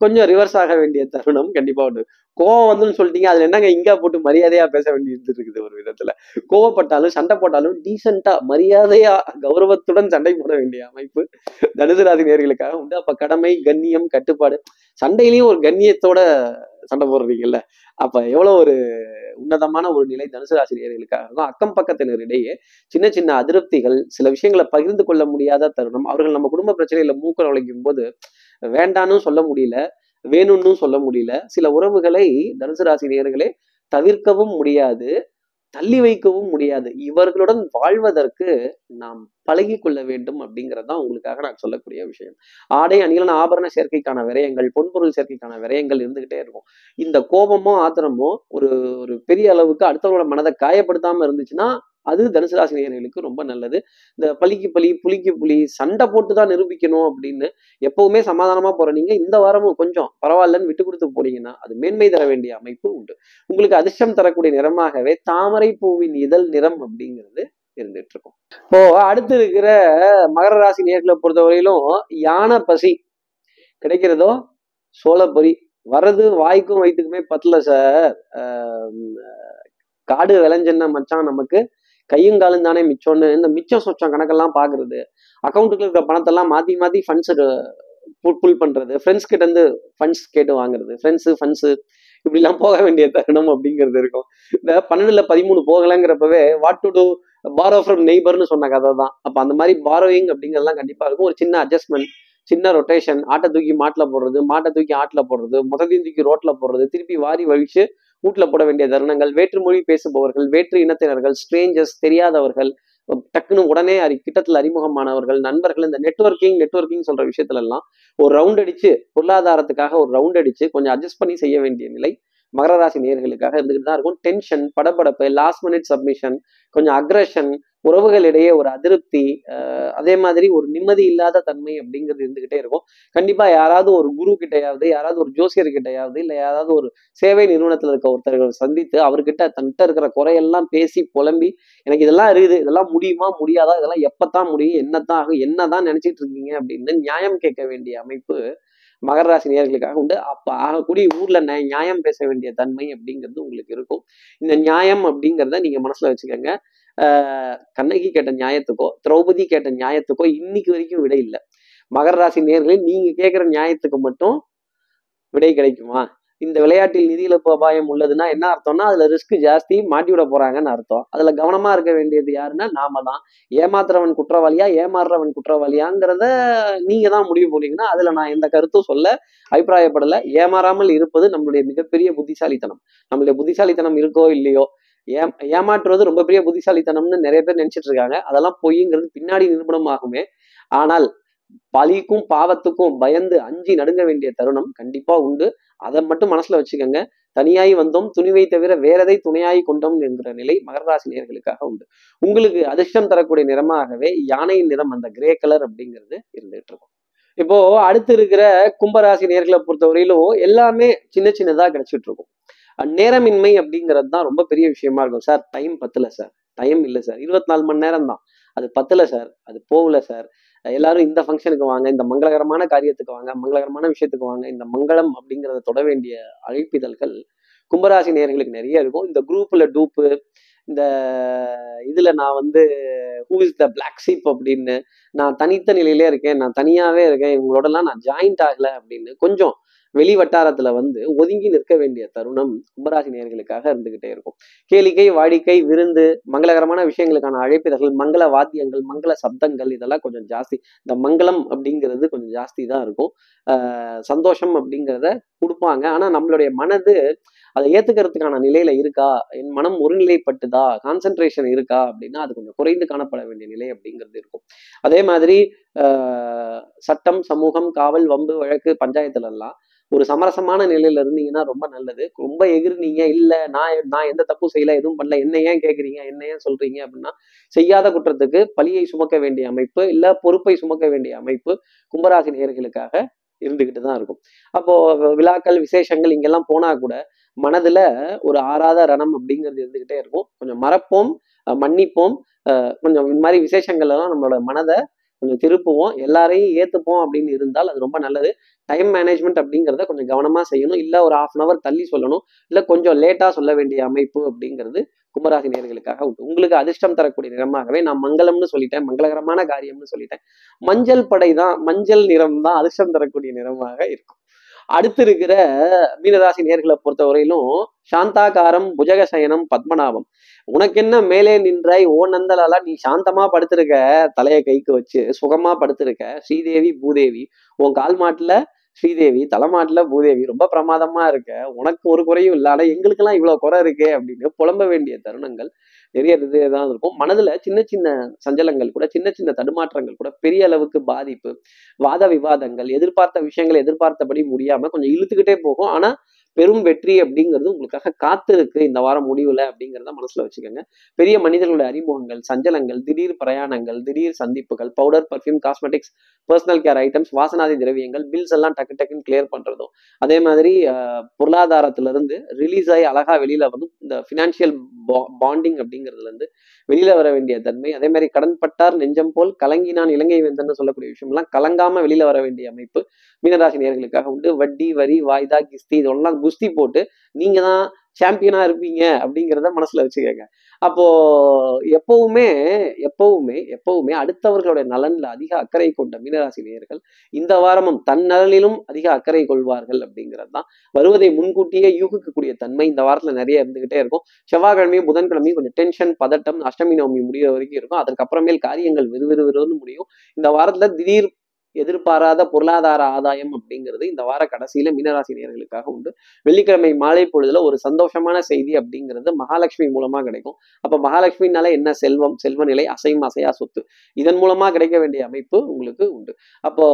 கொஞ்சம் ரிவர்ஸ் ஆக வேண்டிய தருணம் கண்டிப்பா உண்டு. கோவம் வந்துன்னு சொல்லிட்டீங்க அதுல என்னங்க இங்கா போட்டு மரியாதையா பேச வேண்டியது இருக்குது ஒரு விதத்துல. கோவப்பட்டாலும் சண்டை போட்டாலும் டீசெண்டா மரியாதையா கௌரவத்துடன் சண்டை போட வேண்டிய அமைப்பு தனுசு ராசி நேர்களுக்காக உண்டு. அப்ப கடமை கண்ணியம் கட்டுப்பாடு சண்டையிலையும் ஒரு கண்ணியத்தோட சண்டை போடுறீங்கல்ல. அப்ப எவ்வளவு ஒரு உன்னதமான ஒரு நிலை தனுசு ராசி அக்கம் பக்கத்தினரிடையே சின்ன சின்ன அதிருப்திகள் சில விஷயங்களை பகிர்ந்து கொள்ள முடியாத தருணம் அவர்கள் நம்ம குடும்ப பிரச்சனையில மூக்க உழைக்கும் போது வேண்டான்னு சொல்ல முடியல வேணும்னு சொல்ல முடியல. சில உறவுகளை தனுசு ராசி நேர்களே தவிர்க்கவும் முடியாது தள்ளி வைக்கவும் முடியாது. இவர்களுடன் வாழ்வதற்கு நாம் பழகி கொள்ள வேண்டும் அப்படிங்கறதுதான் உங்களுக்காக நான் சொல்லக்கூடிய விஷயம். ஆடை அணிகலன் ஆபரண சேர்க்கைக்கான விரயங்கள் பொன்பொருள் சேர்க்கைக்கான விரயங்கள் இருந்துகிட்டே இருக்கும். இந்த கோபமோ ஆத்திரமோ ஒரு ஒரு பெரிய அளவுக்கு அடுத்தவங்களோட மனதை காயப்படுத்தாம இருந்துச்சுன்னா அது தனுசு ராசி நேர்களுக்கு ரொம்ப நல்லது. இந்த பலிக்கு பலி புலிக்கு புலி சண்டை போட்டு தான் நிரூபிக்கணும் அப்படின்னு எப்பவுமே சமாதானமா போற நீங்க இந்த வாரமும் கொஞ்சம் பரவாயில்லன்னு விட்டு கொடுத்து போனீங்கன்னா அது மேன்மை தர வேண்டிய அமைப்பு உண்டு. உங்களுக்கு அதிர்ஷ்டம் தரக்கூடிய நிறமாகவே தாமரை பூவின் இதழ் நிறம் அப்படிங்கிறது இருந்துட்டு இருக்கும். இப்போ அடுத்து இருக்கிற மகர ராசி நேர்களை பொறுத்தவரையிலும் யானை பசி கிடைக்கிறதோ சோளப்பொரி வர்றது வாய்க்கும் வயிற்றுக்குமே பத்தல சார். காடு விளைஞ்சன்னா மச்சான் நமக்கு கையும் காலும் தானே மிச்சம்னு இந்த மிச்சம் சொச்சம் கணக்கெல்லாம் பாக்குறது அக்கௌண்ட்டுக்கு இருக்கிற பணத்தெல்லாம் மாத்தி மாத்தி ஃபண்ட்ஸ் புல் பண்றது ஃப்ரெண்ட்ஸ் கிட்ட இருந்து ஃபண்ட்ஸ் கேட்டு வாங்குறது ஃப்ரெண்ட்ஸு ஃபண்ட்ஸு இப்படிலாம் போக வேண்டிய தருணம் அப்படிங்கிறது இருக்கும். இந்த பன்னெண்டுல பதிமூணு போகலைங்கிறப்பவே what to do borrow from நெய்பர்னு சொன்ன கதை தான் அப்ப அந்த மாதிரி பாரோயிங் அப்படிங்கிறதுலாம் கண்டிப்பா இருக்கும். ஒரு சின்ன அட்ஜஸ்ட்மெண்ட் சின்ன ரொட்டேஷன் ஆட்டை தூக்கி மாட்டில் போடுறது மாட்டை தூக்கி ஆட்டில் போடுறது முதலையும் தூக்கி ரோட்டில் போடுறது திருப்பி வாரி வழிச்சு வீட்டில் போட வேண்டிய தருணங்கள் வேற்று மொழி பேசுபவர்கள் வேற்று இனத்தினர்கள் ஸ்ட்ரேஞ்சர்ஸ் தெரியாதவர்கள் டக்குன்னு உடனே அறி கிட்டத்தில் அறிமுகமானவர்கள் நண்பர்கள் இந்த நெட்வொர்க்கிங் நெட்வொர்க்கிங் சொல்ற விஷயத்துல எல்லாம் ஒரு ரவுண்ட் அடிச்சு பொருளாதாரத்துக்காக ஒரு ரவுண்ட் அடிச்சு கொஞ்சம் அட்ஜஸ்ட் பண்ணி செய்ய வேண்டிய நிலை. மகர ராசி நேர்களுக்காக இருந்துகிட்டு தான் இருக்கும். டென்ஷன் படபடப்பு லாஸ்ட் மினிட் சப்மிஷன் கொஞ்சம் அக்ரஷன் உறவுகளிடையே ஒரு அதிருப்தி அதே மாதிரி ஒரு நிம்மதி இல்லாத தன்மை அப்படிங்கிறது இருந்துகிட்டே இருக்கும். கண்டிப்பா யாராவது ஒரு குரு கிட்டையாவது யாராவது ஒரு ஜோசியர் கிட்டையாவது இல்லை யாராவது ஒரு சேவை நிறுவனத்துல இருக்க ஒருத்தர்கள் சந்தித்து அவர்கிட்ட தன்கிட்ட இருக்கிற குறையெல்லாம் பேசி புலம்பி எனக்கு இதெல்லாம் இருக்குது இதெல்லாம் முடியுமா முடியாதா இதெல்லாம் எப்பத்தான் முடியும் என்னத்தான் ஆகும் என்னதான் நினைச்சிட்டு இருக்கீங்க அப்படின்னு நியாயம் கேட்க வேண்டிய அமைப்பு மகர ராசி நேர்களுக்காக உண்டு. அப்போ ஆகக்கூடிய ஊர்ல நியாயம் பேச வேண்டிய தன்மை அப்படிங்கிறது உங்களுக்கு இருக்கும். இந்த நியாயம் அப்படிங்கிறத நீங்க மனசுல வச்சுக்கோங்க. கண்ணகி கேட்ட நியாயத்துக்கோ திரௌபதி கேட்ட நியாயத்துக்கோ இன்னைக்கு வரைக்கும் விடை இல்லை. மகர ராசி நேர்களே நீங்க கேட்குற நியாயத்துக்கு மட்டும் விடை கிடைக்குமா? இந்த விளையாட்டில் நிதி இழப்பு அபாயம் உள்ளதுன்னா என்ன அர்த்தம்னா அதுல ரிஸ்க் ஜாஸ்தி மாட்டி விட போறாங்கன்னு அர்த்தம். அதுல கவனமா இருக்க வேண்டியது யாருன்னா நாம தான். ஏமாத்துறவன் குற்றவாளியா ஏமாறுறவன் குற்றவாளியாங்கிறத நீங்க தான் முடிவு போனீங்கன்னா அதுல நான் எந்த கருத்தும் சொல்ல அபிப்பிராயப்படல. ஏமாறாமல் இருப்பது நம்மளுடைய மிகப்பெரிய புத்திசாலித்தனம். நம்மளுடைய புத்திசாலித்தனம் இருக்கோ இல்லையோ ஏ ஏமாற்றுவது ரொம்ப பெரிய புத்திசாலித்தனம்னு நிறைய பேர் நினைச்சிட்டு இருக்காங்க. அதெல்லாம் பொய்ங்கிறது பின்னாடி நிரூபணம் ஆகுமே ஆனால் பலிக்கும் பாவத்துக்கும் பயந்து அஞ்சி நடுங்க வேண்டிய தருணம் கண்டிப்பா உண்டு. அதை மட்டும் மனசுல வச்சுக்கோங்க. தனியாய் வந்தோம் துணிவை தவிர வேறதை துணையாய் கொண்டோம் என்கிற நிலை மகராசி நேர்களுக்காக உண்டு. உங்களுக்கு அதிர்ஷ்டம் தரக்கூடிய நிறமாகவே யானையின் நிறம் அந்த கிரே கலர் அப்படிங்கிறது இருந்துகிட்டு இருக்கும். இப்போ அடுத்து இருக்கிற கும்பராசி நேர்களை பொறுத்தவரையிலும் எல்லாமே சின்ன சின்னதா கிடைச்சிட்டு இருக்கும். நேரமின்மை அப்படிங்கிறது தான் ரொம்ப பெரிய விஷயமா இருக்கும். சார் டைம் பத்தல சார். டைம் இல்லை சார். இருபத்தி நாலு மணி நேரம் தான் அது பத்தல சார். அது போகல சார். எல்லாரும் இந்த ஃபங்க்ஷனுக்கு வாங்க இந்த மங்களகரமான காரியத்துக்கு வாங்க மங்களகரமான விஷயத்துக்கு வாங்க இந்த மங்களம் அப்படிங்கிறத தொட வேண்டிய அழைப்பிதழ்கள் கும்பராசி நேர்களுக்கு நிறைய இருக்கும். இந்த குரூப்ல டூப்பு இந்த இதுல நான் வந்து who is the black sheep அப்படின்னு நான் தனித்த நிலையிலே இருக்கேன் நான் தனியாவே இருக்கேன் இவங்களோடலாம் நான் ஜாயிண்ட் ஆகல அப்படின்னு கொஞ்சம் வெளி வட்டாரத்துல வந்து ஒதுங்கி நிற்க வேண்டிய தருணம் கும்பராசி நேர்களுக்காக இருந்துகிட்டே இருக்கும். கேளிக்கை வாடிக்கை விருந்து மங்களகரமான விஷயங்களுக்கான அழைப்பிதழ்கள் மங்கள வாத்தியங்கள் மங்கள சப்தங்கள் இதெல்லாம் கொஞ்சம் ஜாஸ்தி. இந்த மங்களம் அப்படிங்கிறது கொஞ்சம் ஜாஸ்தி தான் இருக்கும். ஆஹ் சந்தோஷம் அப்படிங்கிறத கொடுப்பாங்க. ஆனா நம்மளுடைய மனது அதை ஏத்துக்கிறதுக்கான நிலையில இருக்கா? என் மனம் ஒருநிலைப்பட்டுதா? கான்சென்ட்ரேஷன் இருக்கா? அப்படின்னா அது கொஞ்சம் குறைந்து காணப்பட வேண்டிய நிலை அப்படிங்கிறது இருக்கும். அதே மாதிரி ஆஹ் சட்டம் சமூகம் காவல் வம்பு வழக்கு பஞ்சாயத்துல எல்லாம் ஒரு சமரசமான நிலையில இருந்தீங்கன்னா ரொம்ப நல்லது. ரொம்ப எகிர்னீங்க. இல்ல நான் நான் எந்த தப்பும் செய்யல எதுவும் பண்ணல. என்ன ஏன் கேக்குறீங்க? என்ன ஏன் சொல்றீங்க? அப்படின்னா செய்யாத குற்றத்துக்கு பழியை சுமக்க வேண்டிய அமைப்பு இல்ல பொறுப்பை சுமக்க வேண்டிய அமைப்பு கும்பராசி நேர்களுக்காக இருந்துகிட்டு தான் இருக்கும். அப்போ விழாக்கள் விசேஷங்கள் இங்கெல்லாம் போனா கூட மனதுல ஒரு ஆறாத ரணம் அப்படிங்கிறது இருந்துகிட்டே இருக்கும். கொஞ்சம் மறப்போம் மன்னிப்போம் கொஞ்சம் இந்த மாதிரி விசேஷங்கள் எல்லாம் நம்மளோட மனதை கொஞ்சம் திருப்புவோம் எல்லாரையும் ஏற்றுப்போம் அப்படின்னு இருந்தால் அது ரொம்ப நல்லது. டைம் மேனேஜ்மெண்ட் அப்படிங்கிறத கொஞ்சம் கவனமாக செய்யணும். இல்லை ஒரு ஹாஃப் அன் அவர் தள்ளி சொல்லணும். இல்லை கொஞ்சம் லேட்டாக சொல்ல வேண்டிய அமைப்பு அப்படிங்கிறது கும்பராசி நேர்களுக்காக உண்டு. உங்களுக்கு அதிர்ஷ்டம் தரக்கூடிய நிறமாகவே நான் மங்களம்னு சொல்லிட்டேன் மங்களகரமான காரியம்னு சொல்லிட்டேன். மஞ்சள் படை தான் மஞ்சள் நிறம் தான் அதிர்ஷ்டம் தரக்கூடிய நிறமாக இருக்கும். அடுத்து இருக்கிற மீனராசி நேர்களை பொறுத்தவரையிலும் சாந்தாகாரம் புஜகசயனம் பத்மநாபம். உனக்கென்ன மேலே நின்றாய் ஓ நந்தலாலா நீ சாந்தமா படுத்திருக்க தலையை கைக்கு வச்சு சுகமா படுத்திருக்க ஸ்ரீதேவி பூதேவி. உன் கால் மாட்டுல ஸ்ரீதேவி தலைமாட்டுல பூதேவி. ரொம்ப பிரமாதமா இருக்க. உனக்கு ஒரு குறையும் இல்லை. ஆனால் எங்களுக்கெல்லாம் இவ்வளவு குறை இருக்கே அப்படின்னு புலம்ப வேண்டிய தருணங்கள். நிறைய இது தான் இருக்கும். மனதுல சின்ன சின்ன சஞ்சலங்கள் கூட சின்ன சின்ன தடுமாற்றங்கள் கூட பெரிய அளவுக்கு பாதிப்பு வாத விவாதங்கள் எதிர்பார்த்த விஷயங்களை எதிர்பார்த்தபடி முடியாம கொஞ்சம் இழுத்துக்கிட்டே போகும். ஆனா பெரும் வெற்றி அப்படிங்கிறது உங்களுக்காக காத்திருக்கு இந்த வாரம் முடிவில் அப்படிங்கிறத மனசுல வச்சுக்கோங்க. பெரிய மனிதர்களுடைய அறிமுகங்கள் சஞ்சலங்கள் திடீர் பிரயாணங்கள் திடீர் சந்திப்புகள் powder perfume cosmetics personal care items வாசனாதி திரவியங்கள் பில்ஸ் எல்லாம் டக்கு டக்குன்னு கிளியர் பண்றதும் அதே மாதிரி பொருளாதாரத்திலிருந்து பொருளாதாரத்துல இருந்து ரிலீஸ் ஆகி அழகா வெளியில வந்து இந்த ஃபினான்ஷியல் பாண்டிங் அப்படிங்கிறதுல இருந்து வெளியில வர வேண்டிய தன்மை அதே மாதிரி கடன்பட்டார் நெஞ்சம் போல் கலங்கினான் இலங்கை வெந்தன்னு சொல்லக்கூடிய விஷயம்லாம் கலங்காம வெளியில வர வேண்டிய அமைப்பு மீனராசி நேர்களுக்காக உண்டு. வட்டி வரி வாய்தா கிஸ்தி இதெல்லாம் குஸ்தி போட்டு நீங்க தான் சாம்பியனா இருப்பீங்க அப்படிங்கிறத மனசுல வச்சுக்கோங்க அப்போ எப்பவுமே எப்பவுமே எப்பவுமே அடுத்தவர்களுடைய நலன்ல அதிக அக்கறை கொண்ட மீனராசி நேயர்கள் இந்த வாரமும் தன் நலனிலும் அதிக அக்கறை கொள்வார்கள் அப்படிங்கிறது தான் வருவதை முன்கூட்டியே யூகிக்கக்கூடிய தன்மை இந்த வாரத்துல நிறைய இருந்துகிட்டே இருக்கும். செவ்வாய்க்கிழமையும் புதன்கிழமையும் கொஞ்சம் டென்ஷன் பதட்டம் அஷ்டமி நவமி முடிகிற வரைக்கும் இருக்கும். அதுக்கப்புறமேல் காரியங்கள் விறுவிறுவிறுன்னு முடியும். இந்த வாரத்துல திடீர் எதிர்பாராத பொருளாதார ஆதாயம் அப்படிங்கிறது இந்த வார கடைசியில மீனராசி நேர்களுக்காக உண்டு. வெள்ளிக்கிழமை மாலை பொழுதுல ஒரு சந்தோஷமான செய்தி அப்படிங்கிறது மகாலட்சுமி மூலமா கிடைக்கும். அப்ப மகாலட்சுமினால என்ன செல்வம் செல்வ நிலை அசையும் அசையா சொத்து இதன் மூலமா கிடைக்க வேண்டிய அமைப்பு உங்களுக்கு உண்டு. அப்போ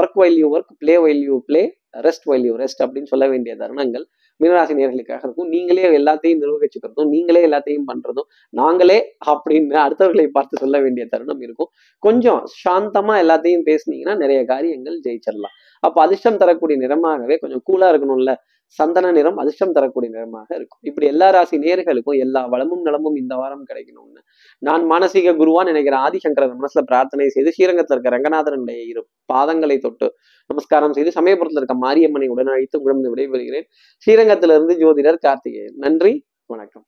work while you work play while you play rest while you rest அப்படின்னு சொல்ல வேண்டிய தருணங்கள் மீனராசி நேர்களுக்காக இருக்கும். நீங்களே எல்லாத்தையும் நிர்வகிச்சுக்கிறதும் நீங்களே எல்லாத்தையும் பண்றதும் நாங்களே அப்படின்னு அடுத்தவர்களை பார்த்து சொல்ல வேண்டிய தருணம் இருக்கும். கொஞ்சம் சாந்தமா எல்லாத்தையும் பேசுனீங்கன்னா நிறைய காரியங்கள் ஜெயிச்சிடலாம் அப்போ அதிர்ஷ்டம் தரக்கூடிய நிறமாகவே கொஞ்சம் கூலா இருக்கணும்ல. சந்தன நிறம் அதிர்ஷ்டம் தரக்கூடிய நிறமாக இருக்கும். இப்படி எல்லா ராசி நேர்களுக்கும் எல்லா வளமும் நலமும் இந்த வாரம் கிடைக்கணும்னு. நான் மானசீக குருவான் நினைக்கிற ஆதிசங்கரன் மனசுல பிரார்த்தனை செய்து ஸ்ரீரங்கத்தில் இருக்க ரங்கநாதனுடைய இரு பாதங்களை தொட்டு நமஸ்காரம் செய்து சமயபுரத்தில் இருக்க மாரியம்மனை உடன் அழைத்து உடனே விடைபெறுகிறேன். ஸ்ரீரங்கத்திலிருந்து ஜோதிடர் கார்த்திகேயன். நன்றி. வணக்கம்.